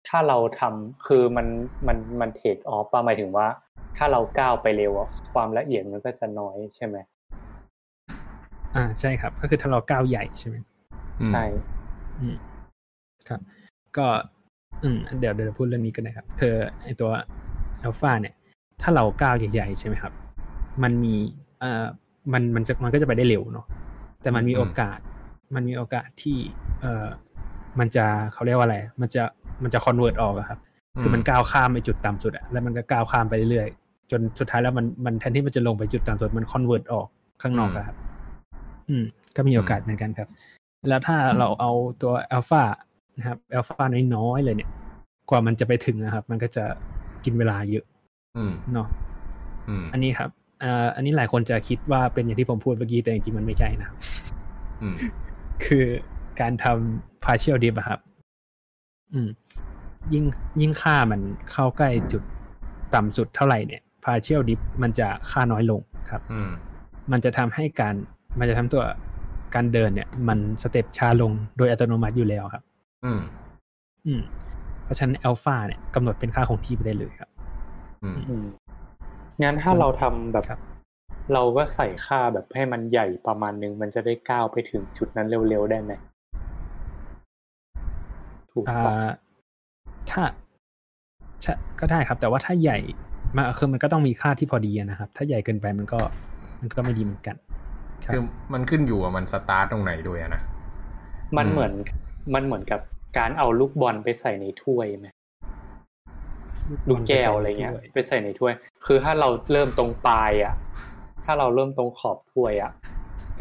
S3: ถ้าเราทำคือมันมันมันเทคออฟป่ะหมายถึงว่า ถ้าเราก้าวไปเร็วอะความละเอียดมันก็จะน้อยใช่ไหม
S2: อ่าใช่ครับ ก็คือถ้าเราก้าวใหญ่ใช่ไหม
S1: อืม
S3: ใช่
S2: อืมครับ ก็ อืมเดี๋ยวเดี๋ยวพูดเรื่องนี้กันนะครับคือไอตัวอัลฟาเนี่ย ถ้าเราก้าวใหญ่ๆใช่ไหมครับ มันมีเอ่อมันมันจะมันก็จะไปได้เร็วเนาะแต่มันมีโอกาส มันมีโอกาสที่ เอ่อมันจะเขาเรียกว่าอะไร มันจะมันจะ converge ออกอะครับ คือมันก้าวข้ามไปจุดต่ำสุดอะแล้วมันก็ก้าวข้ามไปเรื่อยๆจนสุดท้ายแล้วมันมันแทนที่มันจะลงไปจุดต่ำสุดมัน converge ออกข้างนอกอะครับ อืม ก็มีโอกาสเหมือนกันครับ แล้วถ้าเราเอาตัวอัลฟา นะครับอัลฟาน้อยๆเลยเนี่ย กว่ามันจะไปถึงนะครับ มันก็จะกินเวลาเยอะ
S1: อืม
S2: เนาะ
S1: อืม
S2: อันนี้ครับอ่าอันนี้หลายคนจะคิดว่าเป็นอย่างที่ผมพูดเมื่อกี้แต่จริงๆมันไม่ใช่นะครับ
S1: อืม
S2: คือการทำ partial dip อะครับอืมยิ่งยิ่งค่ามันเข้าใกล้จุดต่ำสุดเท่าไหร่เนี่ย partial dip มันจะค่าน้อยลงครับ
S1: อืม
S2: มันจะทำให้การ มันจะทำตัวการเดินเนี่ย มันสเต็ปช้าลงโดยอัตโนมัติอยู่แล้วครับ
S1: อืม
S2: อืม เพราะฉะนั้นอัลฟาเนี่ยกำหนดเป็นค่าคงที่ไปได้เลยครับ
S1: อืม
S3: อืมงั้นถ้าเราทำแบบ
S2: ครับ
S3: เราก็ใส่ค่าแบบให้มันใหญ่ประมาณนึง มันจะได้ก้าวไปถึงจุดนั้นเร็วๆได้ไหมถูก
S2: อ่
S3: ปะา
S2: ถ้าใช่ก็ได้ครับ แต่ว่าถ้าใหญ่มาคือมันก็ต้องมีค่าที่พอดีอะนะครับ ถ้าใหญ่เกินไปมันก็ มันก็ไม่ดีเหมือนกันครับ
S1: คือมันขึ้นอยู่ว่ามันสตาร์ตตรงไหนด้วยอะนะ
S3: มัน
S1: อืม
S3: เหมือน มันเหมือนกับการเอาลูกบอลไปใส่ในถ้วยไหมลูกแก้วอะไรเงี้ย
S2: ด้วย
S3: ไปใส่ในถ้วย คือถ้าเราเริ่มตรงปลายอะ ถ้าเราเริ่มตรงขอบถ้วยอะ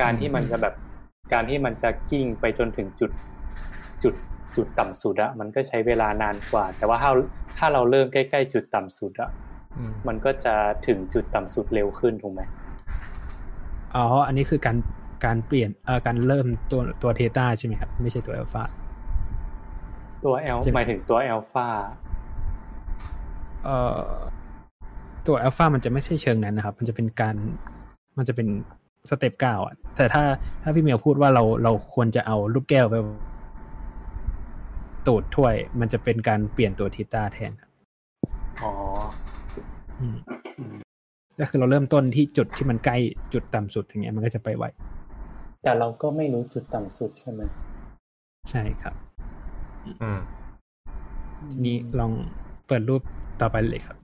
S3: การที่มันจะแบบ การที่มันจะกิ้งไปจนถึงจุด จุดจุดต่ำสุดอะมันก็ใช้เวลานานกว่า แต่ว่าถ้าถ้าเราเริ่มใกล้ๆจุดต่ำสุดอะ
S1: อืม
S3: มันก็จะถึงจุดต่ำสุดเร็วขึ้นถูกไหม
S2: อ๋อ อันนี้คือการ การเปลี่ยนเอ่อการเริ่มตัวตัวเทต้าใช่ไหมครับ ไม่ใช่ตัวอัลฟา
S3: ตัว L
S2: ใช่ไหม
S3: หมายถึงตัว a อลฟา
S2: เอ่อตัวอัลฟามันจะไม่ใช่เชิงนั้นนะครับ มันจะเป็นการมันจะเป็นสเต็ปเก้าอะ แต่ถ้าถ้าพี่เมียวพูดว่าเราเราควรจะเอาลูกแก้วไปตูดถ้วย มันจะเป็นการเปลี่ยนตัวทิต้าแทนครับ
S3: อ๋อ
S2: อืม
S3: อืม
S2: ก็คือเราเริ่มต้นที่จุดที่มันใกล้จุดต่ำสุดอย่างเงี้ยมันก็จะไปไว
S3: แต่เราก็ไม่รู้จุดต่ำสุดใช่ไหม
S2: ใช่ครับ
S1: อืม
S2: ทีนี้ลองเปิดรูปต่อไปเลยครับ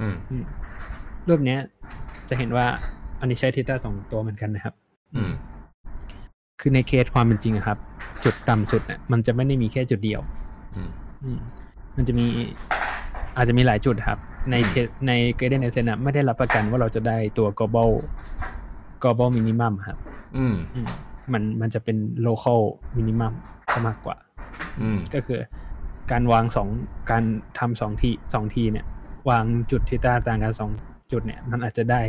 S1: อืม
S2: อืมรูปเนี้ย จะเห็นว่าอันนี้ใช้ทิต้าสองตัวเหมือนกันนะครับ
S1: อืม
S2: คือในเคสความเป็นจริงอะครับ จุดต่ำสุดเนี่ยมันจะไม่ได้มีแค่จุดเดียว
S1: อืม
S2: อืมมันจะมี อาจจะมีหลายจุดครับ ในเคสในเกรเดนเอเซนไม่ได้รับประกันว่าเราจะได้ตัว global global minimum ครับ
S1: อืม
S2: อืมมันมันจะเป็น local minimum ซะมากกว่า
S1: อืม
S2: ก็คือการวางสองการทำสองทีสองทีเนี่ย วางจุดที่ต่างกันสองจุดเนี่ย มันอาจจะได้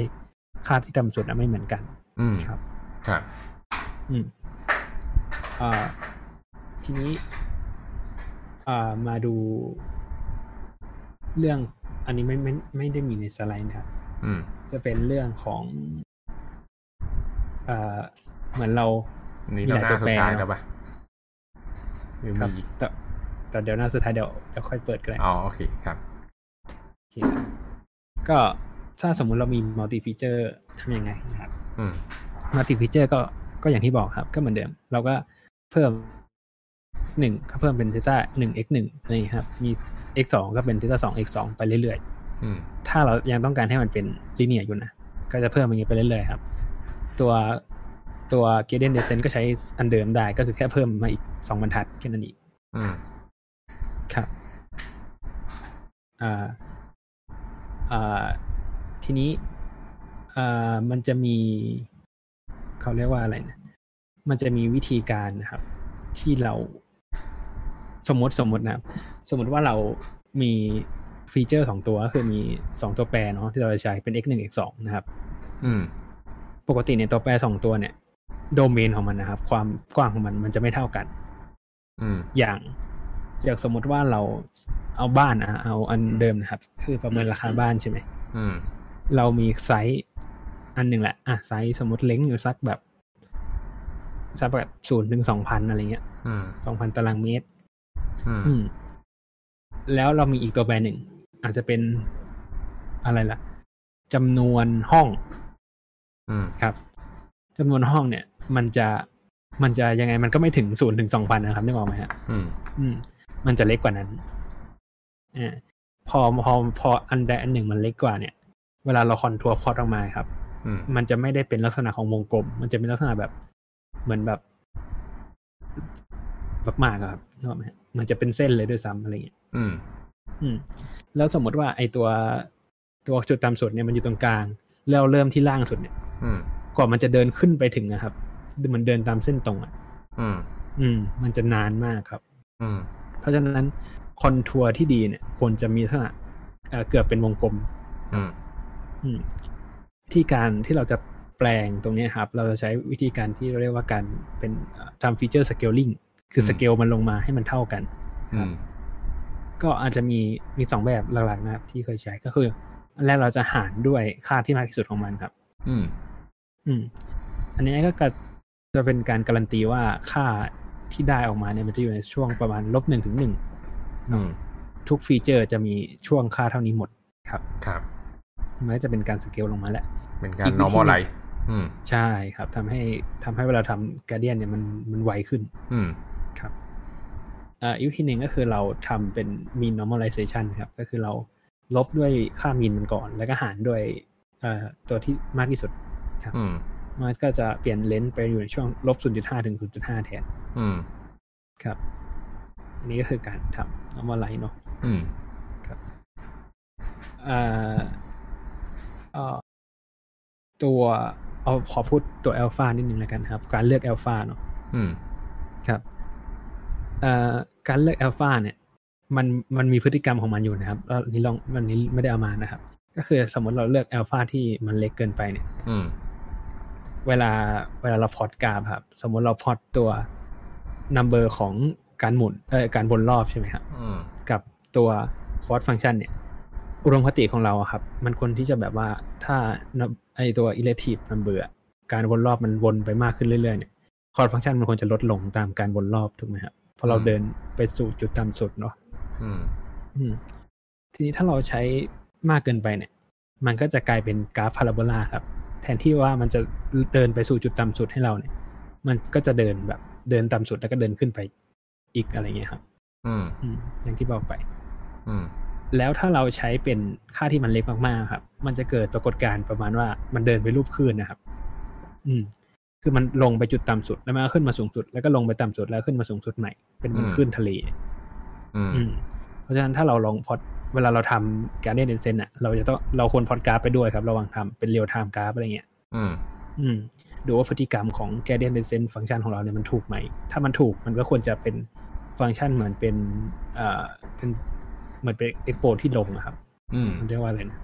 S2: ค่าที่ต่ำสุดนะไม่เหมือนกัน
S1: อืม
S2: ครับ
S1: ครับ
S2: อืมอ่าทีนี้ อ่ามาดูเรื่องอันนี้ไม่ไม่ไม่ได้มีในสไลด์นะครับ
S1: อืม
S2: จะเป็นเรื่องของ อ่าเหมือนเรา
S1: นี่
S2: มี
S1: เรา
S2: หลาย
S1: หน้า
S2: ตัว
S1: สุ
S2: แป
S1: ด
S2: ร
S1: ท้าย
S2: เนอะ
S1: แล้วปะหรือ
S2: ครับ
S1: มีอีก
S2: แต่แต่เดี๋ยวหน้าสุดท้ายเดี๋ยวเดี๋ยวค่อยเปิดก็ได้
S1: อ๋อโอเคครับ
S2: โอเคก็ถ้าสมมุติเรามี multi-feature ทำยังไงนะครับ
S1: อืม
S2: multi-feature ก็ก็อย่างที่บอกครับ ก็เหมือนเดิม เราก็เพิ่มหนึ่งก็เพิ่มเป็น theta หนึ่ง x หนึ่งอะไรอย่างเงี้ยครับ มี x สองก็เป็น theta สอง x สองไปเรื่อย
S1: อืม
S2: ๆถ้าเรายังต้องการให้มันเป็น linear อยู่นะ ก็จะเพิ่มอย่างเงี้ยไปเรื่อยๆครับ ตัวตัว gradient descent ก็ใช้อันเดิมได้ก็คือแค่เพิ่มมาอีกสองบรรทัดแค่นั้นเอง
S1: อืม
S2: ครับอ่าอ่าทีนี้อ่ามันจะมีเขาเรียกว่าอะไรนะมันจะมีวิธีการนะครับ ที่เราสมมติสมมตินะครับสมมติว่าเรามี feature สองตัวก็คือมีสองตัวแปรเนาะที่เราจะใช้เป็น x หนึ่ง x สองนะครับ
S1: อืม
S2: ปกติในตัวแปรสองตัวเนี่ย โดเมนของมันนะครับ ความกว้างของมันมันจะไม่เท่ากัน
S1: อืม
S2: อย่างอย่างสมมติว่าเราเอาบ้านอะเอาอันเดิมนะครับ คือประเมินราคาบ้านใช่ไหม
S1: อืม
S2: เรามีไซส์อันหนึ่งแหละอะไซส์สมมติ range อยู่สักแบบสักแบบศูนย์ถึงสองพันอะไรเงี้ย
S1: อืม
S2: สองพันตารางเมตร
S1: อืม
S2: อืม แล้วเรามีอีกตัวแปรหนึ่ง อาจจะเป็นอะไรล่ะจำนวนห้อง
S1: อืม
S2: ครับจำนวนห้องเนี่ย มันจะมันจะยังไงมันก็ไม่ถึงศูนย์ถึงสองพันนะครับนึกออกไหมฮะ
S1: อืม
S2: อืม มันจะเล็กกว่านั้นอ่าพอพอพออันใดอันหนึ่งมันเล็กกว่าเนี่ย เวลาเรา contour plot ออกมาครับ
S1: อืม
S2: มันจะไม่ได้เป็นลักษณะของวงกลม มันจะเป็นลักษณะแบบ เหมือนแบบแบบมากอะครับนึกออกไหมฮะมันจะเป็นเส้นเลยด้วยซ้ำอะไรอย่างเงี้ย
S1: อืม
S2: อืม แล้วสมมติว่าไอตัวตัวจุดต่ำสุดเนี่ยมันอยู่ตรงกลาง แล้วเริ่มที่ล่างสุดเนี่ย
S1: อืม
S2: กว่ามันจะเดินขึ้นไปถึงนะครับ มันเดินตามเส้นตรงอะ
S1: อืม
S2: อืม มันจะนานมากครับ
S1: อืม
S2: เพราะฉะนั้นคอนทัวร์ที่ดีเนี่ยควรจะมีลักษณะเอ่อเกือบเป็นวงกลม
S1: อืม
S2: อืมวิธีการที่เราจะแปลงตรงเนี้ยครับ เราจะใช้วิธีการที่เราเรียกว่าการเป็นเอ่อทำ feature scaling คือสเกลมันลงมาให้มันเท่ากัน
S1: อืม
S2: ก็อาจจะมีมีสองแบบหลักๆนะครับ ที่เคยใช้ก็คืออัน แรกเราจะหารด้วยค่าที่มากที่สุดของมันครับ
S1: อืม
S2: อืม อันนี้ก็จะเป็นการการันตีว่าค่าที่ได้ออกมาเนี่ยมันจะอยู่ในช่วงประมาณลบหนึ่งถึงหนึ่ง
S1: อืม
S2: ทุกฟีเจอร์จะมีช่วงค่าเท่านี้หมดครับ
S1: ครับ
S2: มันก็จะเป็นการสเกลลงมาแหละ
S1: เป็นการ
S2: อีกวิธี
S1: normal ไลอืม
S2: ใช่ครับทำให้ทำให้เวลาทำการเดียนเนี่ยมันมันไวขึ้น
S1: อืม
S2: ครับอ่าอีกวิธีหนึ่งก็คือเราทำเป็น mean normalization ครับ ก็คือเรา ลบด้วยค่า mean มันก่อน แล้วก็หารด้วยเอ่อตัวที่มากที่สุด
S1: อืม
S2: มันก็จะเปลี่ยนเลนส์ไปอยู่ในช่วงลบ0.5ถึง0.5แทน
S1: อืม
S2: ครับ อันนี้ก็คือการทำ normalize เนาะ
S1: อืม
S2: เอ่อเอ่อตัวเอาขอพูดตัวอัลฟานิดนึงแล้วกันครับ การเลือกอัลฟาเนาะ
S1: อืม
S2: ครับเอ่อการเลือกอัลฟาเนี่ย มันมันมีพฤติกรรมของมันอยู่นะครับแล้วนี้ลองวันนี้ไม่ได้เอามานะครับ ก็คือสมมติเราเลือกอัลฟาที่มันเล็กเกินไปเนี่ย
S1: อืม
S2: เวลาเวลาเราพอร์ตกราฟครับ สมมติเราพอร์ตตัว number ของการหมุนเอ่อการวนรอบใช่ไหมครับ
S1: อืม
S2: กับตัว cost function เนี่ย อุดมคติของเราอะครับ มันควรที่จะแบบว่าถ้า num- ไอตัว iterative number อะการวนรอบมันวนไปมากขึ้นเรื่อยๆเนี่ย cost function มันควรจะลดลงตามการวนรอบถูกไหมครับเพราะเราเดินไปสู่จุดต่ำสุดเนาะ
S1: อืม
S2: อืม ทีนี้ถ้าเราใช้มากเกินไปเนี่ย มันก็จะกลายเป็นกราฟพาราโบลาครับ แทนที่ว่ามันจะเดินไปสู่จุดต่ำสุดให้เราเนี่ย มันก็จะเดินแบบ เดินต่ำสุดแล้วก็เดินขึ้นไปอีกอะไรเงี้ยครับ
S1: อืม
S2: อืมอย่างที่บอกไป
S1: อืม
S2: แล้วถ้าเราใช้เป็นค่าที่มันเล็กมากๆครับ มันจะเกิดปรากฏการณ์ประมาณว่ามันเดินไปรูปคลื่นนะครับ อืม คือมันลงไปจุดต่ำสุดแล้วมันก็ขึ้นมาสูงสุด แล้วก็ลงไปต่ำสุดแล้วขึ้นมาสูงสุดใหม่ เป็นเหมือน
S1: อืม
S2: คลื่นทะเล
S1: อืม
S2: อืม เพราะฉะนั้นถ้าเราลองพอดเวลาเราทำ gradient descent อะ เราจะต้องเราควรพอดกราฟไปด้วยครับ ระหว่างทำเป็น real-time กราฟอะไรเงี้ย
S1: อืม
S2: อืม ดูว่าพฤติกรรมของ gradient descent ฟังก์ชันของเราเนี่ยมันถูกไหม ถ้ามันถูกมันก็ควรจะเป็นฟังก์ชันเหมือนเป็นเอ่อเป็นเหมือนเป็น expo ที่ลงอะครับ
S1: อืม
S2: มันเรียกว่าอะไรนะ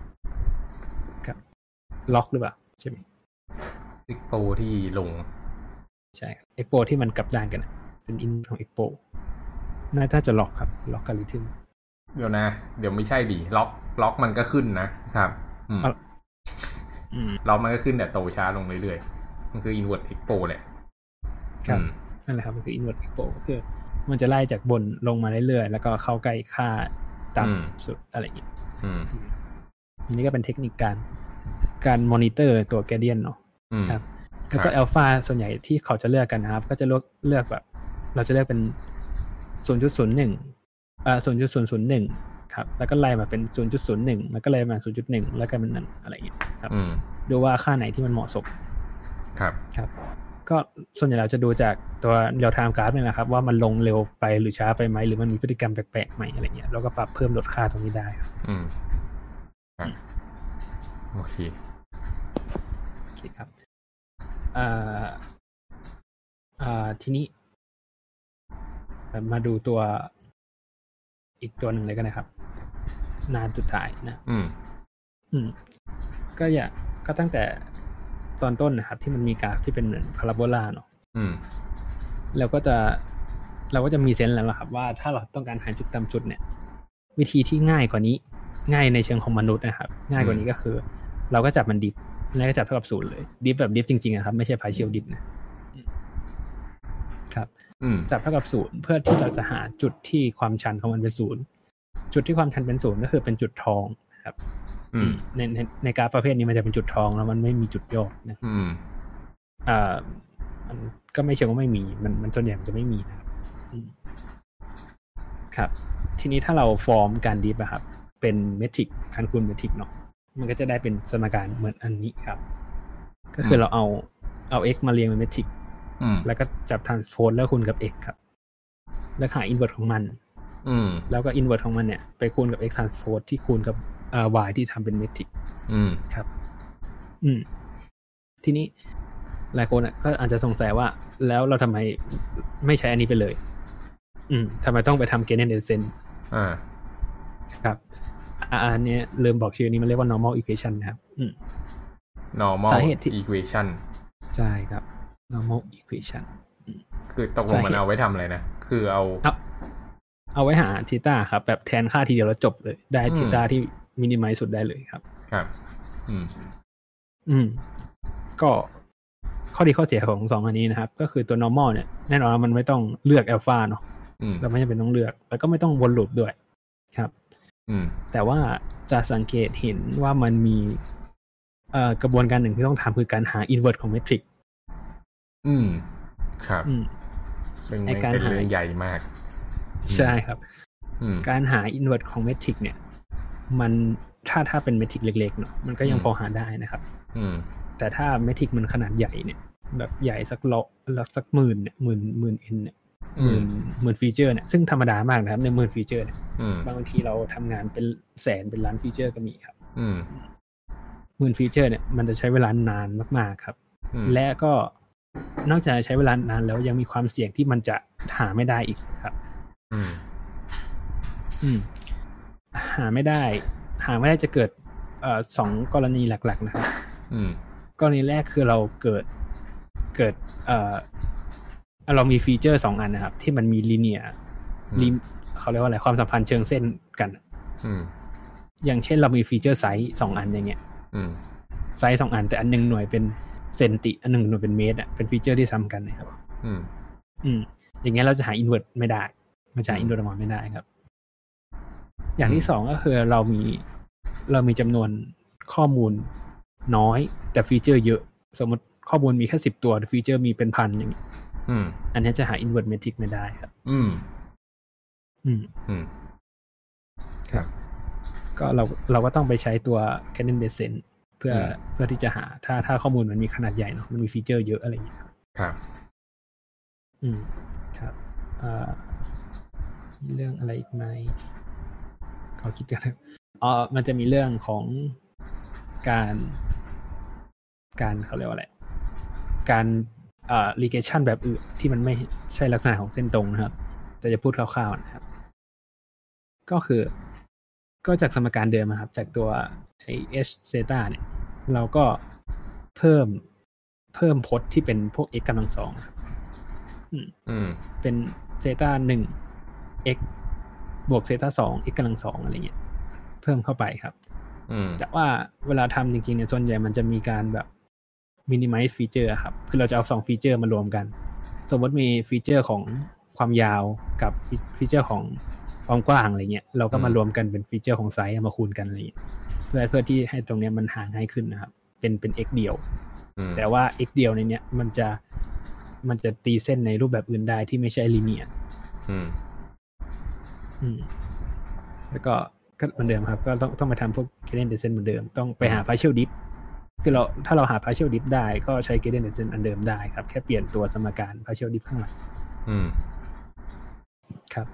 S2: ครับ log หรือเปล่าใช่ไหม
S1: ซิกโปที่ลง
S2: ใช่เอ็กโปที่มันกลับด้านกันอะเป็น inverse ของเอ็กโป น่าจะ log ครับล็อกการิทึม
S1: เดี๋ยวนะ เดี๋ยวไม่ใช่ดิ log log มันก็ขึ้นนะครับอืม
S2: เอาอืม
S1: log มันก็ขึ้นแต่โตช้าลงเรื่อยๆ มันคือ inverse expo แหละ
S2: ครับ
S1: อืม
S2: นั่นแหละครับมันคือ inverse expo คือ มันจะไล่จากบนลงมาเรื่อยๆ แล้วก็เข้าใกล้ค่า
S1: อืม
S2: ต่ำสุดอะไรอย่างเงี้ย
S1: อืม
S2: อันนี้ก็เป็นเทคนิคการการมอนิเตอร์ตัว gradient เนาะ
S1: อืม
S2: ครับแล้วก็
S1: ครับ
S2: อัลฟาส่วนใหญ่ที่เขาจะเลือกกันนะครับ ก็จะเลือกเลือกแบบ เราจะเลือกเป็น 0.01อ่า0.001ครับ แล้วก็ไล่มาเป็น0.01แล้วก็ไล่มา0.1แล้วก็เป็นหนึ่งอะไรอย่างเงี้ยครับ
S1: อืม
S2: ดูว่าค่าไหนที่มันเหมาะสม
S1: ครับ
S2: ครับ ก็ส่วนใหญ่เราจะดูจากตัวเรียลไทม์กราฟเนี่ยนะครับ ว่ามันลงเร็วไปหรือช้าไปไหมหรือมันมีพฤติกรรมแปลกๆไหมอะไรเงี้ยเราก็ปรับเพิ่มลดค่าตรงนี้ได้ครับ
S1: อืมครับโอเค
S2: โอเคครับอ่าอ่าทีนี้เอ่อ มาดูตัวอีกตัวหนึ่งเลยกันนะครับ นานสุดท้ายนะ
S1: อืม
S2: อืม ก็อย่าก็ตั้งแต่ตอนต้นนะครับ ที่มันมีกราฟที่เป็นเหมือนพาราโบลาเนาะ
S1: อืม
S2: เราก็จะเราก็จะมีเซนส์แล้วล่ะครับ ว่าถ้าเราต้องการหาจุดต่ำสุดเนี่ย วิธีที่ง่ายกว่านี้ ง่ายในเชิงของมนุษย์นะครับ ง่ายกว่านี้ก็คือ เราก็จับมันดิฟแล้วก็จับเท่ากับศูนย์เลยดิฟแบบดิฟจริงๆอะครับ ไม่ใช่พายเชียลดิฟนะอืมครับ
S1: อืม
S2: จับเท่ากับศูนย์เพื่อที่เราจะหาจุดที่ความชันของมันเป็นศูนย์จุดที่ความชันเป็นศูนย์ก็คือเป็นจุดทองครับ
S1: อืม
S2: ในในในกราฟประเภทนี้มันจะเป็นจุดทองแล้วมันไม่มีจุดโยกนะ
S1: อืม
S2: อ่ามันก็ไม่เชิงว่าไม่มี มันมันส่วนใหญ่มันจะไม่มีนะครับอืมครับ ทีนี้ถ้าเราฟอร์มการ diff อะครับ เป็น matrix การคูณ matrix เนาะมันก็จะได้เป็นสมการเหมือนอันนี้ครับ ก็คือเราเอาเอา x มาเรียงเป็น matrix
S1: อืม
S2: แล้วก็จับ transpose แล้วคูณกับ x ครับ แล้วหา inverse ของมัน
S1: อืม
S2: แล้วก็ inverse ของมันเนี่ยไปคูณกับ x transpose ที่คูณกับอ่า y ที่ทำเป็น matrix
S1: อืม
S2: ครับ อืม ทีนี้หลายคนอะก็อาจจะสงสัยว่า แล้วเราทำไมไม่ใช้อันนี้ไปเลย อืมทำไมต้องไปทำ Gradient Descent
S1: อ่า
S2: ครับอ่าอันเนี้ยลืมบอกชื่อนี้มันเรียกว่า normal equation นะครับ อืม
S1: normal
S2: สาเหตุที่
S1: equation
S2: ใช่ครับ normal equation
S1: คือตกลงมันเอาไว้ทำอะไรนะ คือเอา
S2: เอาเอาไว้หาทีตาครับ แบบแทนค่าทีเดียวแล้วจบเลย ได้
S1: อืม
S2: ทีตาที่มินิมัลสุดได้เลยครับ
S1: ครับ อืม
S2: อืม ก็ข้อดีข้อเสียของสองอันนี้นะครับ ก็คือตัว normal เนี่ยแน่นอนว่ามันไม่ต้องเลือก alpha เนาะ
S1: อืม
S2: เราไม่จำเป็นต้องเลือก แล้วก็ไม่ต้องวนลูปด้วยครับ
S1: อืม
S2: แต่ว่าจะสังเกตเห็นว่ามันมี เอ่อกระบวนการหนึ่งที่ต้องทำคือการหา invert ของเมทริก
S1: อืม ครับ
S2: อืม
S1: ซึ่ง
S2: ไอ้
S1: มัน
S2: การ
S1: เป็น
S2: หา
S1: เรื่องใหญ่มาก
S2: ใช่ครับ
S1: อืม
S2: การหา invert ของ matrix เนี่ย มันถ้าถ้าเป็น matrix เล็กๆเนาะมันก็ยัง
S1: อืม
S2: พอหาได้นะครับ
S1: อืม
S2: แต่ถ้า matrix มันขนาดใหญ่เนี่ย แบบใหญ่สักละละสักหมื่นเนี่ยหมื่นหมื่น n เนี่ย
S1: อืม
S2: หมื่นหมื่นฟีเจอร์เนี่ยซึ่งธรรมดามากนะครับในหมื่นฟีเจอร์เนี่ย
S1: อืม
S2: บางทีเราทำงานเป็นแสนเป็นล้านฟีเจอร์ก็มีครับ
S1: อืม
S2: หมื่นฟีเจอร์เนี่ยมันจะใช้เวลานานมาก ๆครับ
S1: อืม
S2: และก็ นอกจากใช้เวลานานแล้วยังมีความเสี่ยงที่มันจะหาไม่ได้อีกครับ
S1: อืม
S2: อืม หาไม่ได้ หาไม่ได้จะเกิดเอ่อสองกรณีหลัก ๆ นะครับ
S1: อืม
S2: กรณีแรกคือเราเกิดเกิด เอ่อเรามีฟีเจอร์สองอันนะครับ ที่มันมี linear
S1: อืม
S2: ลิเขาเรียกว่าอะไรความสัมพันธ์เชิงเส้นกัน
S1: อืม
S2: อย่างเช่นเรามีฟีเจอร์ไซส์สองอันอย่างเงี้ย
S1: อืม
S2: ไซส์สองอันแต่อันหนึ่งหน่วยเป็น เซนติ อันหนึ่งหน่วยเป็นเมตรอะเป็นฟีเจอร์ที่ซ้ำกันนะครับ
S1: อืม
S2: อืม อย่างเงี้ยเราจะหา invert ไม่ได้มันจะหา
S1: อืม
S2: invert ออกมาไม่ได้ครับ อย่างที่สองก็คือเรามีเรามีจำนวนข้อมูลน้อย แต่ฟีเจอร์เยอะ สมมติข้อมูลมีแค่สิบตัวแต่ฟีเจอร์มีเป็นพันอย่างนี้
S1: อืม
S2: อันนี้จะหา invert matrix ไม่ได้ครับ
S1: อืม
S2: อืม
S1: อืม ครับ
S2: ก็เราเราก็ต้องไปใช้ตัว Canon Descent เพื่อเพื่อที่จะหา ถ้าถ้าข้อมูลมันมีขนาดใหญ่เนาะมันมีฟีเจอร์เยอะอะไรอย่างเงี้ยครับ
S1: ครับ
S2: อืมครับอ่ามีเรื่องอะไรอีกไหมขอคิดกันนะอ๋อมันจะมีเรื่องของการ การเขาเรียกว่าอะไรการอ่า ligation แบบอื่นที่มันไม่ใช่ลักษณะของเส้นตรงนะครับ แต่จะพูดคร่าวๆนะครับ ก็คือ ก็จากสมการเดิมอะครับ จากตัว ไอ h theta เนี่ย เราก็เพิ่มเพิ่มพจน์ที่เป็นพวก x กำลังสองครับ
S1: อืม
S2: เป็นเซตาหนึ่ง x บวกเซตาสอง x กำลังสองอะไรเงี้ย เพิ่มเข้าไปครับ
S1: อืม
S2: แต่ว่าเวลาทำจริงๆเนี่ยส่วนใหญ่มันจะมีการแบบ minimize ฟีเจอร์ครับ คือเราจะเอาสองฟีเจอร์มารวมกัน สมมติมีฟีเจอร์ของความยาวกับฟีเจอร์ของความกว้างอะไรเงี้ย เราก็มา
S1: อืม
S2: รวมกันเป็นฟีเจอร์ของไซส์เอามาคูณกันอะไรเงี้ย เพื่อเพื่อที่ให้ตรงเนี้ยมันหาง่ายขึ้นนะครับ เป็นเป็น x เดียว
S1: อืม
S2: แต่ว่า x เดียวในเนี้ยมันจะมันจะตีเส้นในรูปแบบอื่นได้ที่ไม่ใช่ linear
S1: อืม
S2: อืม แล้วก็ก็เหมือนเดิมครับ ก็ต้องต้องไปทำพวก gradient descent เหมือนเดิม ต้องไปหา partial diff คือเราถ้าเราหา partial dip ได้ก็ใช้ gradient descent อันเดิมได้ครับ แค่เปลี่ยนตัวสมการ partial dip ข้างหลัง
S1: อืม
S2: ครับ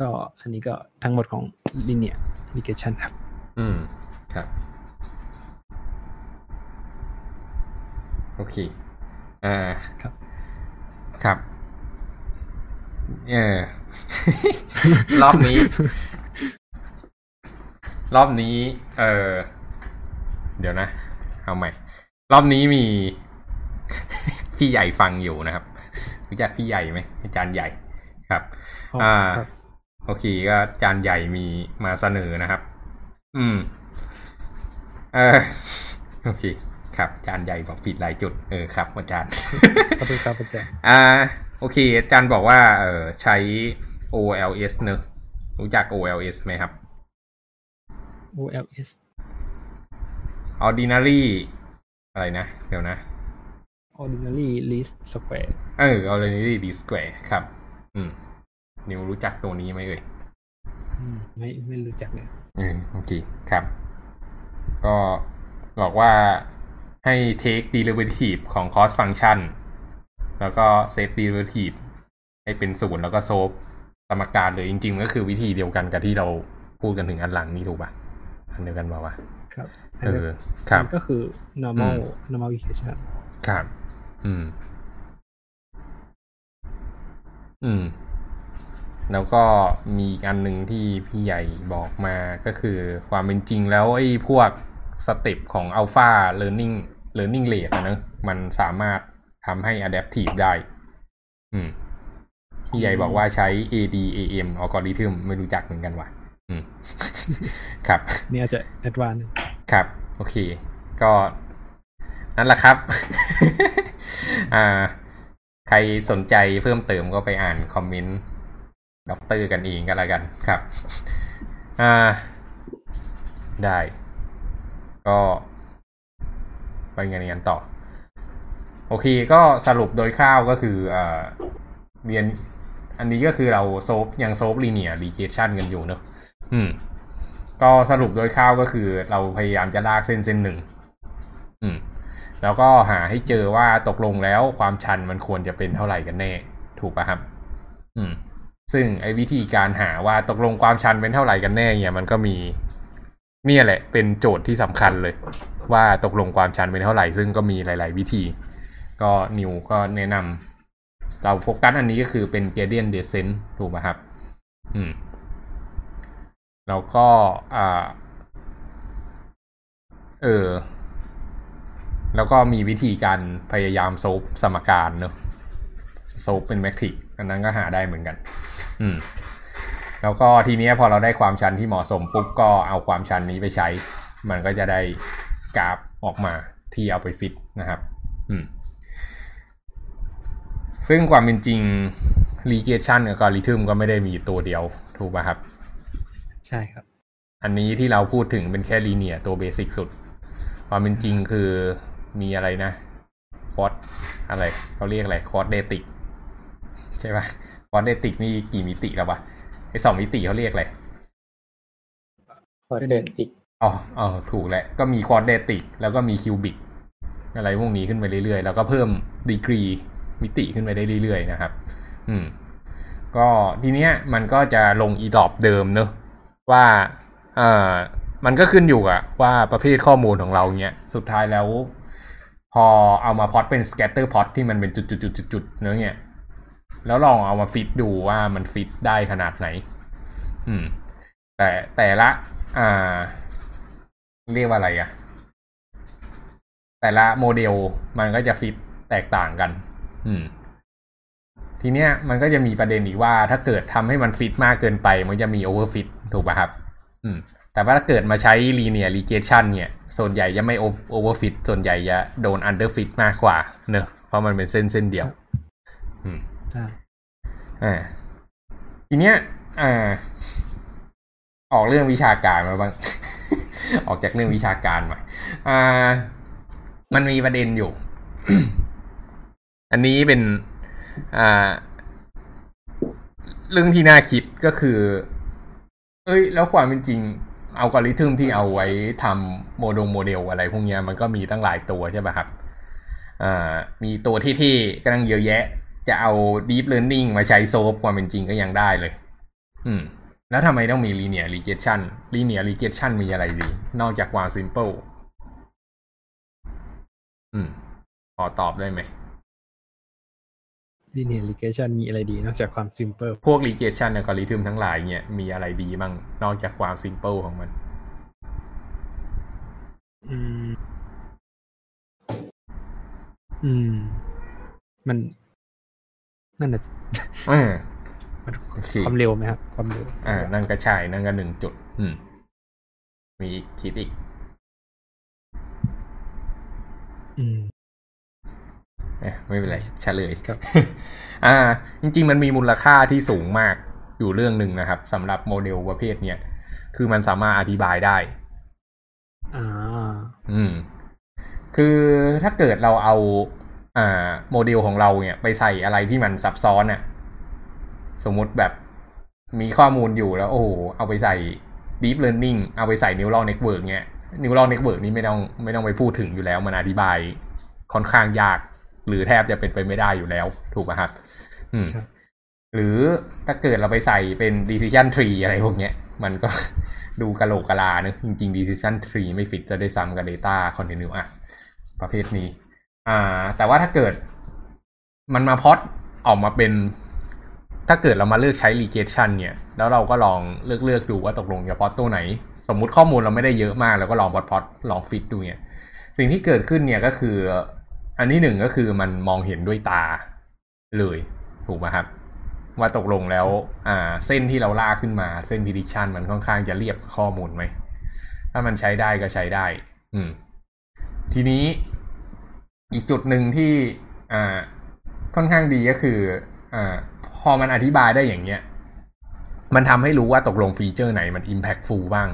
S2: ก็อันนี้ก็ทั้งหมดของ linear regression ครับ
S1: อืม ครับ โอเค อ่า
S2: ครับ
S1: ครับ เออ รอบนี้ รอบนี้ เออ เดี๋ยวนะ เอาใหม่ รอบนี้มี พี่ใหญ่ฟังอยู่นะครับรู้จักพี่ใหญ่ไหมอาจารย์ใหญ่ ครับ
S2: อ๋อ
S1: อ่า
S2: ครับ
S1: โอเคก็อาจารย์ใหญ่มีมาเสนอนะครับ อืม เออโอเคครับอาจารย์ใหญ่บอกผิดหลายจุดเออครับอาจารย์
S2: ขอบคุณครับอาจารย์
S1: อ่าโอเคอาจารย์บอกว่าเออใช้ OLS เนอะรู้จัก OLS ไหมครับ
S2: OLS
S1: Ordinary อะไรนะ เดี๋ยวนะ
S2: ordinary least square
S1: เออ Ordinary d Square ครับ อืม นิวรู้จักตัวนี้ไหมเอ่ย
S2: อืมไม่ไม่รู้จักเลย
S1: อืมโอเคครับ ก็บอกว่าให้ take derivative ของ cost function แล้วก็ set derivative ให้เป็นศูนย์แล้วก็โซฟสมการเลยจริง ๆ ก็คือวิธีเดียวกันกับที่เราพูดกันถึงอันหลังนี่ถูกปะอันเดียวกันเปล่าวะ
S2: ครับอัน
S1: เอ
S2: นี้
S1: อครับ
S2: มันก็คือ normal
S1: อืม
S2: normal equation
S1: ครับ อืม อืม แล้วก็มีอีกอันหนึ่งที่พี่ใหญ่บอกมาก็คือความเป็นจริงแล้วไอ้พวกสเต็ปของ Alpha Learning Learning Rate อะนะมันสามารถทำให้ Adaptive ได้ อืม พี่ใหญ่บอกว่าใช้ ADAM algorithm ไม่รู้จักเหมือนกันว่ะ อืม ครับ
S2: นี่อาจจะ advanced
S1: ครับ โอเค ก็นั่นแหละครับ อ่า ใครสนใจเพิ่มเติมก็ไปอ่านคอมเมนต์ ด็อกเตอร์กันเองก็แล้วกันครับ อ่า ได้ ก็ไปงานกันต่อ โอเค ก็สรุปโดยคร่าวก็คืออ่าเรียน อันนี้ก็คือเรา solve ยัง solve linear regression กันอยู่เนอะอืม ก็สรุปโดยคร่าวก็คือ เราพยายามจะลากเส้นเส้นหนึ่ง อืม แล้วก็หาให้เจอว่าตกลงแล้วความชันมันควรจะเป็นเท่าไหร่กันแน่ ถูกป่ะครับ อืม ซึ่งไอ้วิธีการหาว่าตกลงความชันเป็นเท่าไหร่กันแน่เนี่ยมันก็มีเนี่ยแหละ เป็นโจทย์ที่สำคัญเลย ว่าตกลงความชันเป็นเท่าไหร่ ซึ่งก็มีหลาย ๆ วิธี ก็นิวก็แนะนำเราโฟกัสอันนี้ก็คือเป็น gradient descent ถูกไหมครับ อืม แล้วก็อ่าเออ แล้วก็มีวิธีการพยายามโซฟสมการเนอะโซฟเป็นแมทริกอันนั้นก็หาได้เหมือนกัน อืม แล้วก็ทีเนี้ยพอเราได้ความชันที่เหมาะสมปุ๊บก็เอาความชันนี้ไปใช้ มันก็จะได้กราฟออกมาที่เอาไปฟิตนะครับ อืม ซึ่งความเป็นจริง regression กับ algorithm ก็ไม่ได้มีตัวเดียวถูกป่ะครับ
S2: ใช่ครับ
S1: อันนี้ที่เราพูดถึงเป็นแค่ linear ตัวเบสิกสุด ความเป็นจริงคือมีอะไรนะ quad อะไรเขาเรียกอะไร quadratic ใช่ป่ะ quadratic นี่กี่มิติแล้ววะไอสองมิติเขาเรียกอะไร
S3: quadratic อ๋
S1: ออ๋อถูกแหละก็มี quadratic แล้วก็มี cubic อะไรพวกนี้ขึ้นไปเรื่อยๆ แล้วก็เพิ่มดีกรีมิติขึ้นไปได้เรื่อยๆนะครับ อืม ก็ทีเนี้ยมันก็จะลงอีหรอบเดิมเนอะว่าเอ่อมันก็ขึ้นอยู่อะว่าประเภทข้อมูลของเราเนี้ยสุดท้ายแล้ว พอเอามาพอตเป็น scatter plot ที่มันเป็นจุดๆๆๆเนี้ยเนี่ย แล้วลองเอามาฟิตดูว่ามันฟิตได้ขนาดไหน อืม แต่แต่ละ อ่า เรียกว่าอะไรอะแต่ละโมเดลมันก็จะฟิตแตกต่างกัน อืม ทีเนี้ยมันก็จะมีประเด็นอีกว่า ถ้าเกิดทำให้มันฟิตมากเกินไป มันจะมี overfit ถูกป่ะครับ อืม แต่ว่าถ้าเกิดมาใช้ linear regression เนี่ย ส่วนใหญ่จะไม่ overfit ส่วนใหญ่จะโดน underfit มากกว่า เนอะเพราะมันเป็นเส้นเส้นเดียว อืม
S2: ใช่
S1: อ่าทีเนี้ยอ่า ออกเรื่องวิชาการมาบ้าง ออกจากเรื่องวิชาการมา อ่า มันมีประเด็นอยู่ อันนี้เป็น อ่า เรื่องที่น่าคิดก็คือ เอ้ย แล้วความเป็นจริงอัลกอริทึมที่เอาไว้ทำโมดงโมเดลอะไรพวกเนี้ยมันก็มีตั้งหลายตัวใช่ไหมครับ อ่า มีตัวที่ๆก็ตั้งเยอะแยะ จะเอา deep learning มาใช้โซฟความเป็นจริงก็ยังได้เลย อืม แล้วทำไมต้องมี linear regression linear regression มีอะไรดี นอกจากความ simple อืมขอตอบได้ไหม
S2: linear regression มีอะไรดีนอกจากความ simple
S1: พวก regression algorithm ทั้งหลายเนี่ยมีอะไรดีบ้างนอกจากความ simple ของมัน
S2: อืม อืม มัน นั่นน่ะสิ
S1: อ่า
S2: มัน
S1: โอเค
S2: ความเร็วไหมครับ ความเร็ว
S1: อ่า นั่นก็ใช่นั่นก็หนึ่งจุด อืม มีอีกคิดอีก
S2: อืม
S1: เอ๊ะไม่เป็นไรเฉลย
S2: ครับ
S1: อ่า จริง ๆ มันมีมูลค่าที่สูงมากอยู่เรื่องหนึ่งนะครับสำหรับโมเดลประเภทเนี้ยคือมันสามารถอธิบายได้
S2: อ่า
S1: อืม คือถ้าเกิดเราเอา อ่าโมเดลของเราเนี่ย ไปใส่อะไรที่มันซับซ้อนอะสมมุติแบบมีข้อมูลอยู่แล้ว โอ้โหเอาไปใส่ deep learning เอาไปใส่ neural network เนี่ย neural network นี่ไม่ต้องไม่ต้องไปพูดถึงอยู่แล้ว มันอธิบายค่อนข้างยาก หรือแทบจะเป็นไปไม่ได้อยู่แล้ว ถูกไหมครับ อืม
S2: ครับ
S1: หรือถ้าเกิดเราไปใส่เป็น decision tree อะไรพวกเนี้ย มันก็ดูกะโหลกกะลาเนอะจริงๆ decision tree ไม่ฟิตจะได้ซ้ำกับ data continuous ประเภทนี้ อ่า แต่ว่าถ้าเกิดมันมาพอดออกมาเป็น ถ้าเกิดเรามาเลือกใช้ regression เนี่ย แล้วเราก็ลองเลือกเลือกดูว่าตกลงจะพอดตัวไหน สมมุติข้อมูลเราไม่ได้เยอะมากแล้วก็ลองพอดพอดลองฟิตดูเนี่ย สิ่งที่เกิดขึ้นเนี่ยก็คือ อันที่หนึ่งก็คือมันมองเห็นด้วยตาเลยถูกไหมครับ ว่าตกลงแล้ว อ่า เส้นที่เราลากขึ้นมาเส้น prediction มันค่อนข้างจะเรียบข้อมูลไหมถ้ามันใช้ได้ก็ใช้ได้ อืม ทีนี้ อีกจุดหนึ่งที่อ่าค่อนข้างดีก็คืออ่าพอมันอธิบายได้อย่างเงี้ย มันทำให้รู้ว่าตกลงฟีเจอร์ไหนมัน impactful บ้าง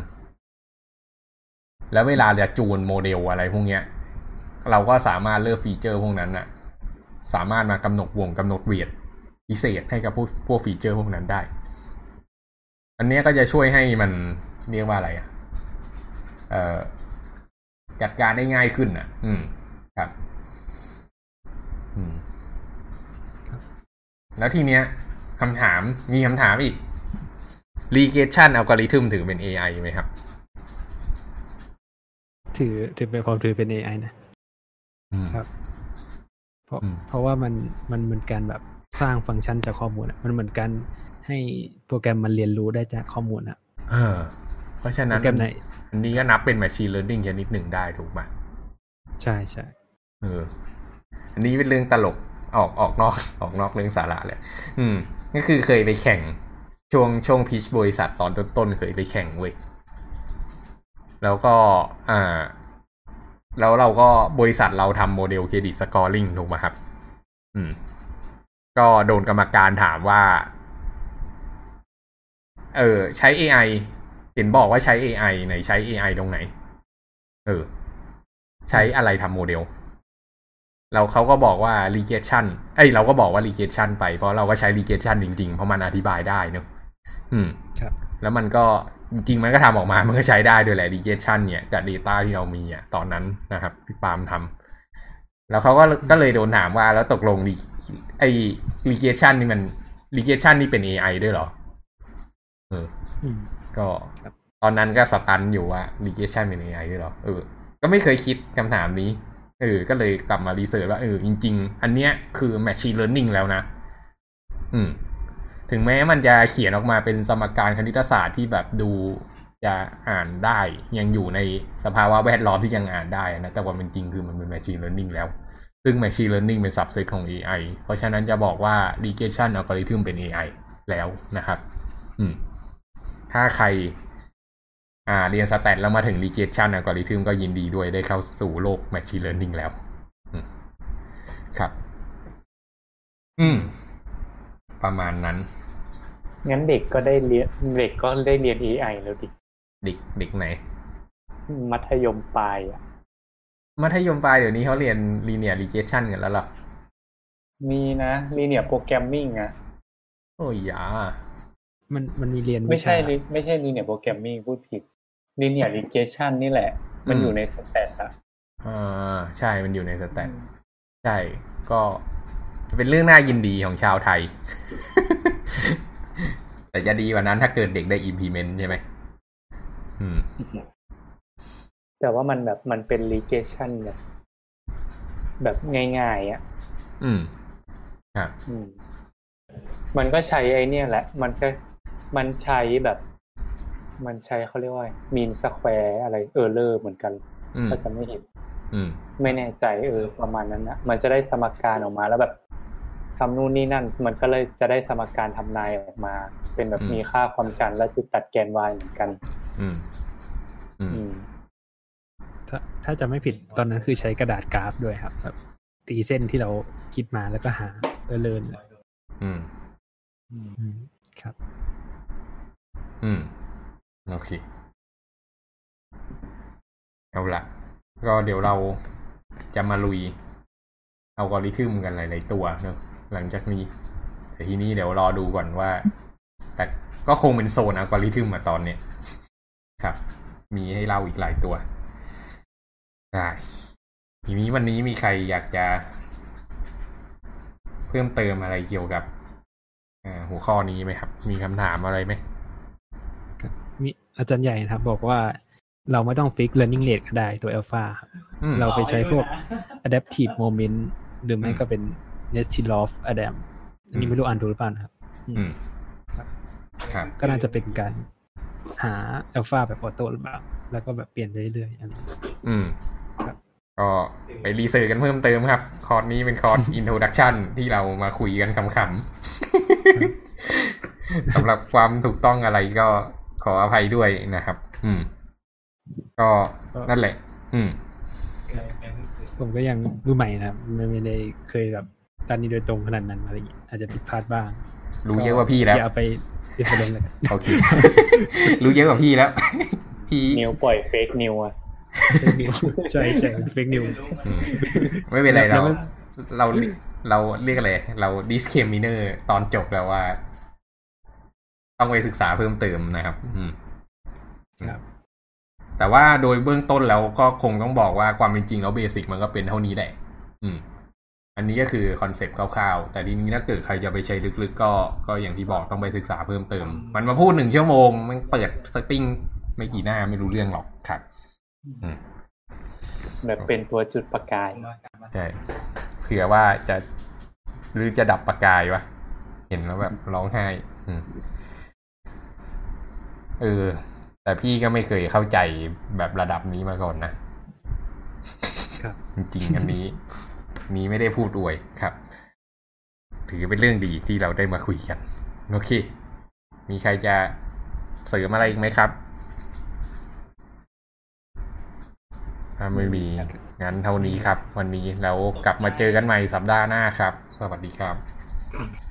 S1: แล้วเวลาจะจูนโมเดลอะไรพวกเนี้ย เราก็สามารถเลือกฟีเจอร์พวกนั้นน่ะสามารถมากำหนดวงกำหนด weight พิเศษให้กับพวกพวกฟีเจอร์พวกนั้นได้ อันนี้ก็จะช่วยให้มันเรียกว่าอะไรอะเอ่อจัดการได้ง่ายขึ้นอะ อืม ครับ อืม แล้วทีเนี้ยคำถามมีคำถามอีก regression algorithm ถือเป็น AI ไหมครับ
S2: ถือถือเป็นความถือเป็น AI นะ
S1: อืม
S2: ครับเพราะ
S1: อืม
S2: เพราะว่ามันมันเหมือนการแบบสร้างฟังก์ชันจากข้อมูลอะมันเหมือนการให้โปรแกรมมันเรียนรู้ได้จากข้อมูลอะ
S1: เออ เพราะฉะ
S2: โป
S1: นั้
S2: ร
S1: น
S2: แกรมไหน
S1: อันนี้ก็นับเป็น machine learning ชนิดหนึ่งได้ถูกไหม
S2: ใช่ใช่
S1: เออ อันนี้เป็นเรื่องตลก ออกออกนอกออกนอกเรื่องสาระเลยอืม ก็คือเคยไปแข่งช่วงช่วงพิชบริษัทตอนต้นๆเคยไปแข่งเว้ยแล้วก็อ่า แล้วเราก็บริษัทเราทำโมเดล credit scoring ถูกไหมครับ อืม ก็โดนกรรมการถามว่า เออ ใช้ AI เห็นบอกว่าใช้ AI ไหนใช้ AI ตรงไหน เออ ใช้อะไรทำโมเดล เราเขาก็บอกว่า regression เอ้ยเราก็บอกว่า regression ไปเพราะเราก็ใช้ regression จริงๆ เพราะมันอธิบายได้เนอะอืม
S2: ครับ
S1: แล้วมันก็จริงๆมันก็ทำออกมา มันก็ใช้ได้ด้วยแหละ regression เนี่ยกับ data ที่เรามีอะตอนนั้นนะครับพี่ปาล์มทำแล้วเขาก็ก็เลยโดนถามว่าแล้วตกลง re- ไอ้ regression นี่มัน regression นี่เป็น AI ด้วยเหรอเออ
S2: อืม
S1: ก็
S2: ครับ
S1: ตอนนั้นก็สตันอยู่ว่า regression เป็น AI ด้วยเหรอเออ ก็ไม่เคยคิดคำถามนี้ เออ ก็เลยกลับมารีเสิร์ชว่าเออจริง ๆ อันเนี้ยคือ machine learning แล้วนะ อืม ถึงแม้มันจะเขียนออกมาเป็นสมการคณิตศาสตร์ที่แบบดูจะอ่านได้ ยังอยู่ในสภาวะแวดล้อมที่ยังอ่านได้นะ แต่ว่ามันจริงคือมันเป็น machine learning แล้ว ซึ่ง machine learning เป็น subset ของ AI เพราะฉะนั้นจะบอกว่า regression algorithm เป็น AI แล้วนะครับ อืม ถ้าใคร อ่าเรียนสแตทแล้วมาถึง regression algorithm ก็ยินดีด้วยได้เข้าสู่โลก machine learning แล้วอืมครับ อืม ประมาณนั้น
S3: งั้นเด็กก็ได้เรียนเด็กก็ได้เรียน AI แล้วดิ
S1: เด็กเด็กไหน
S3: มัธยมปลายอะ
S1: มัธยมปลายเดี๋ยวนี้เขาเรียน linear regression กันแล้วเหรอ
S3: มีนะ linear programming อะ
S1: โอ้ย อย่า
S2: มันมันมีเรียน
S3: ไม่ใช่
S2: วิชา
S3: ลไม่ใช่ linear programming พูดผิด linear regression นี่แหละ มันอยู่ใน stat อะ
S1: อ่าใช่มันอยู่ใน statใช่ก็เป็นเรื่องน่ายินดีของชาวไทย แต่จะดีกว่านั้นถ้าเกิดเด็กได้ implement ใช่ไหมอืม
S3: แต่ว่ามันแบบมันเป็น regression แบบแบบง่ายๆอะ
S1: อืมครับ
S3: อืม มันก็ใช้ไอเนี่ยแหละ มันก็มันใช้แบบ มันใช้เขาเรียกว่า mean square อะไร error เหมือนกัน
S1: อืม
S3: ก็จะไม่เห็น
S1: อืม
S3: ไม่แน่ใจเออประมาณนั้นนะมันจะได้สมการออกมาแล้วแบบทำนู่นนี่นั่น มันก็เลยจะได้สมการทำนายออกมา เป็นแบบ
S1: อืม
S3: มีค่าความชันและจุดตัดแกน y เหมือนกัน
S1: อืมอืม
S3: อืม
S2: ถ้าถ้าจะไม่ผิดตอนนั้นคือใช้กระดาษกราฟด้วยครับแบบตีเส้นที่เราคิดมาแล้วก็หาเลินๆเลย
S1: อืม
S2: อืม ครับ
S1: อืม โอเค เอาละก็เดี๋ยวเราจะมาลุยเอัลกริทึมกันหลาย ๆ ตัวเนอะหลังจากนี้แต่ทีนี้เดี๋ยวรอดูก่อนว่า แต่ก็คงเป็นโซนอัลกอริทึมมาตอนเนี้ยครับ มีให้เล่าอีกหลายตัวได้ทีนี้วันนี้มีใครอยากจะ เพิ่มเติมอะไรเกี่ยวกับหัวข้อนี้ไหมครับ มีคำถามอะไรไหม
S2: อาจารย์ใหญ่นะครับ บอกว่าเราไม่ต้องฟิก learning rate ก็ได้ตัวอัลฟาครับ
S1: อืม
S2: เราไปใช้พวก adaptive moment หรือไม่
S1: อืม
S2: ก็เป็น Nesterov Adam อันนี้ไม่รู้อ่านถูกหรือเปล่านะครับ
S1: อืมครับ
S2: ก็น่าจะเป็นการหาอัลฟาแบบออโต้หรือเปล่า แล้วก็แบบเปลี่ยนไปเรื่อยๆอะไรอย่างเงี้ย
S1: อืม
S2: ครับ
S1: ก็ไปรีเสิร์ชกันเพิ่มเติมครับ คอร์สนี้เป็นคอร์ส introduction ที่เรามาคุยกันขำๆสำหรับความถูกต้องอะไรก็ ขออภัยด้วยนะครับ อืม ก็นั่นแหละ อืม
S2: ผมก็ยังมือใหม่นะครับไม่ไม่ได้เคยแบบด้านนี้โดยตรงขนาดนั้นอะไรอย่างเงี้ยอาจจะผิดพลาดบ้าง
S1: รู้เยอะกว่าพี่แล้ว
S2: อย่าเอาไปเรียนเลย
S1: โอเครู้เยอะกว่าพี่แล้ว พี่
S3: นิวปล่อยเฟกนิวอะ
S2: ใช่ใช่เฟกนิว
S1: อืมไม่เป็นไร
S2: แล้
S1: เรา
S2: วมัน
S1: เราเราเรียกอะไรเรา disclaimer ตอนจบแล้วว่า ต้องไปศึกษาเพิ่มเติมนะครับ อืม
S2: ครับ
S1: แต่ว่าโดยเบื้องต้นแล้วก็คงต้องบอกว่าความเป็นจริงแล้ว basic มันก็เป็นเท่านี้แหละ อืม อันนี้ก็คือ concept คร่าวๆ แต่ทีนี้ถ้าเกิดใครจะไปใช้ลึกๆ ก็ก็อย่างที่บอกต้องไปศึกษาเพิ่มเติม มันมาพูดหนึ่งชั่วโมง มันเปิด setting ไม่กี่หน้าไม่รู้เรื่องหรอกครับอืม
S3: แบบเป็นตัวจุดประกาย
S1: ใช่เผื่อว่าจะหรือจะดับประกายวะ เห็นแล้วแบบร้องไห้ อืม เออ แต่พี่ก็ไม่เคยเข้าใจแบบระดับนี้มาก่อนนะ
S2: ครับ
S1: จริงๆอันนี้ นี้ไม่ได้พูดอวยครับ ถือเป็นเรื่องดีที่เราได้มาคุยกัน โอเค มีใครจะเสริมอะไรอีกไหมครับถ้าไม่มีงั้นเท่านี้ครับ วันนี้แล้วกลับมาเจอกันใหม่สัปดาห์หน้าครับ สวัสดีครับ
S2: อืม